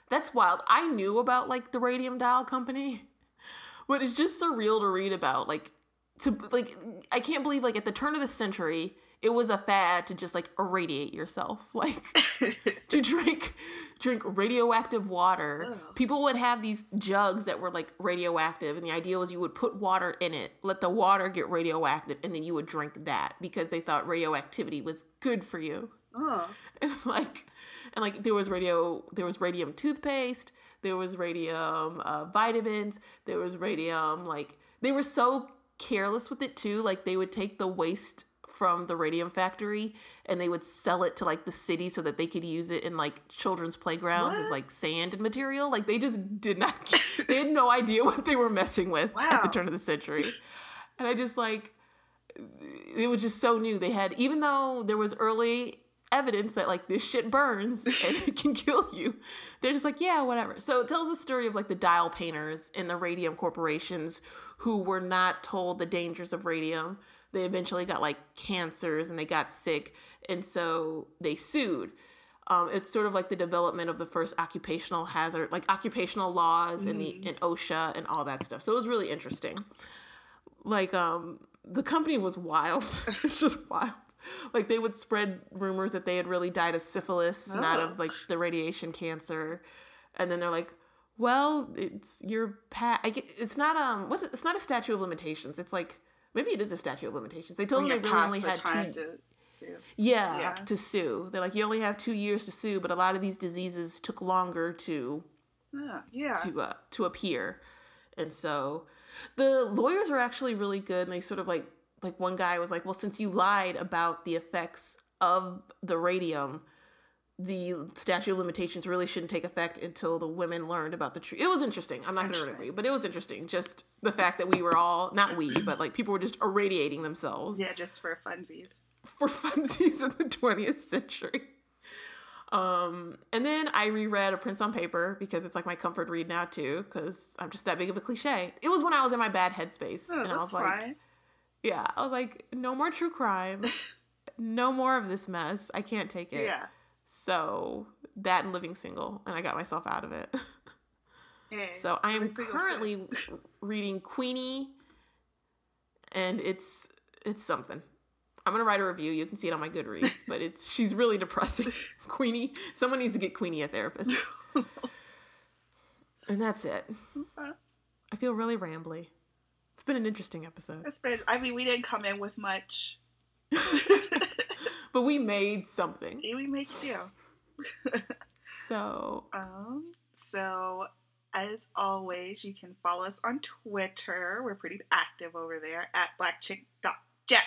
That's wild. I knew about like the Radium Dial Company but it's just surreal to read about. Like, to like, I can't believe like at the turn of the century, it was a fad to just like irradiate yourself, like to drink drink radioactive water. Ugh. People would have these jugs that were like radioactive, and the idea was you would put water in it, let the water get radioactive, and then you would drink that because they thought radioactivity was good for you. Oh. And like, and like there was radio, there was radium toothpaste, there was radium uh, vitamins, there was radium like they were so careless with it too. Like they would take the waste from the radium factory and they would sell it to like the city so that they could use it in like children's playgrounds what? as like sand and material. Like they just did not, they had no idea what they were messing with wow. at the turn of the century. And I just like, it was just so new. They had, even though there was early evidence that like this shit burns and it can kill you. They're just like, yeah, whatever. So it tells the story of like the dial painters and the radium corporations who were not told the dangers of radium. They eventually got like cancers and they got sick, and so they sued. Um, it's sort of like the development of the first occupational hazard, like occupational laws mm. and the mm. and OSHA and all that stuff. So it was really interesting. Like um, the company was wild. it's just wild like they would spread rumors that they had really died of syphilis, oh. not of like the radiation cancer, and then they're like, "Well, it's your pat. It's not um, what's it? It's not a statute of limitations. It's like maybe it is a statute of limitations. They told when them they really only the had two. To- sue. Yeah, yeah, to sue. They're like, you only have two years to sue, but a lot of these diseases took longer to, yeah, yeah. to uh, to appear, and so the lawyers were actually really good, and they sort of like like one guy was like, well, since you lied about the effects of the radium, the statute of limitations really shouldn't take effect until the women learned about the truth. It was interesting. I'm not going to read it for you, but it was interesting. Just the fact that we were all, not we, but like people were just irradiating themselves. Yeah, just for funsies. For funsies in the 20th century. Um, and then I reread A Prince on Paper because it's like my comfort read now too, because I'm just that big of a cliche. It was when I was in my bad headspace. Oh, and I was like, fine. Yeah, I was like, no more true crime. no more of this mess. I can't take it. Yeah. So that and living single, and I got myself out of it. Hey, eh, so I am currently reading Queenie, and it's it's something. I'm gonna write a review. You can see it on my Goodreads, but it's she's really depressing. Queenie, someone needs to get Queenie a therapist. and that's it. I feel really rambly. It's been an interesting episode. It's been. I mean, we didn't come in with much, but we made something. We made a deal. so, um, so as always, you can follow us on Twitter. We're pretty active over there at Black Chick dot Jack.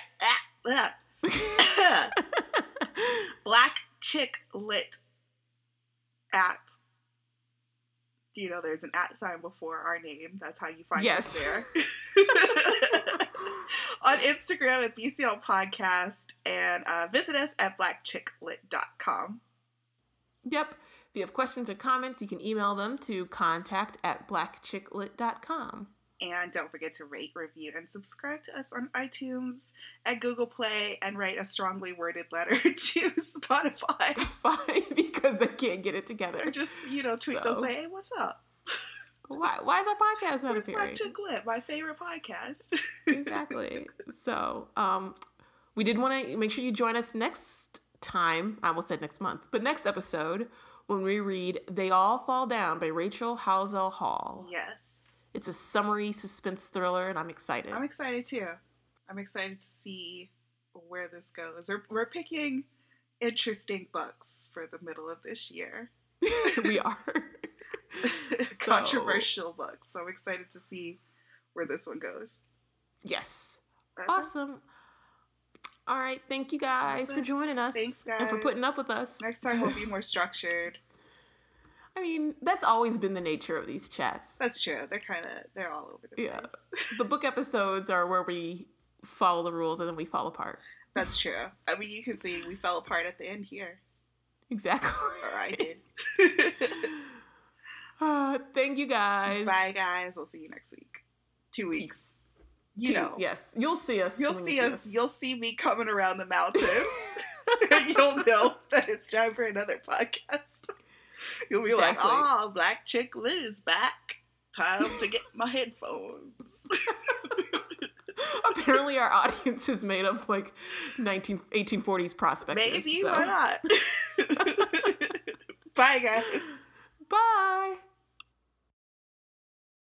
Ah. Black Chick Lit at you know, there's an at sign before our name. That's how you find yes. us there. On Instagram at BCL Podcast and uh, visit us at blackchicklit.com. Yep. If you have questions or comments, you can email them to contact at blackchicklit.com. And don't forget to rate, review, and subscribe to us on iTunes and Google Play and write a strongly worded letter to Spotify. Fine, because they can't get it together. Or just, you know, tweet so. them, say, hey, what's up? Why, why is our podcast not Where's appearing? Black Chick my favorite podcast. exactly. So, um, we did want to make sure you join us next time. I almost said next month, but next episode when we read They All Fall Down by Rachel Howzell Hall. Yes. It's a summery suspense thriller, and I'm excited. I'm excited too. I'm excited to see where this goes. We're, we're picking interesting books for the middle of this year. we are. Controversial book. So I'm excited to see where this one goes. Yes. Uh-huh. Awesome. All right. Thank you guys awesome. for joining us. Thanks, guys. And for putting up with us. Next time we'll be more structured. I mean, that's always been the nature of these chats. That's true. They're kind of they're all over the yeah. place. the book episodes are where we follow the rules and then we fall apart. That's true. I mean, you can see we fell apart at the end here. Exactly. Or I did. Uh, thank you guys. Bye, guys. We'll see you next week. Two weeks. You Two, know. Yes. You'll see us. You'll see us. us. You'll see me coming around the mountain. you'll know that it's time for another podcast. You'll be exactly. like, "Oh, Black Chick Lit is back. Time to get my headphones." Apparently, our audience is made of like 19, 1840s prospectors. Maybe so. why not? Bye, guys.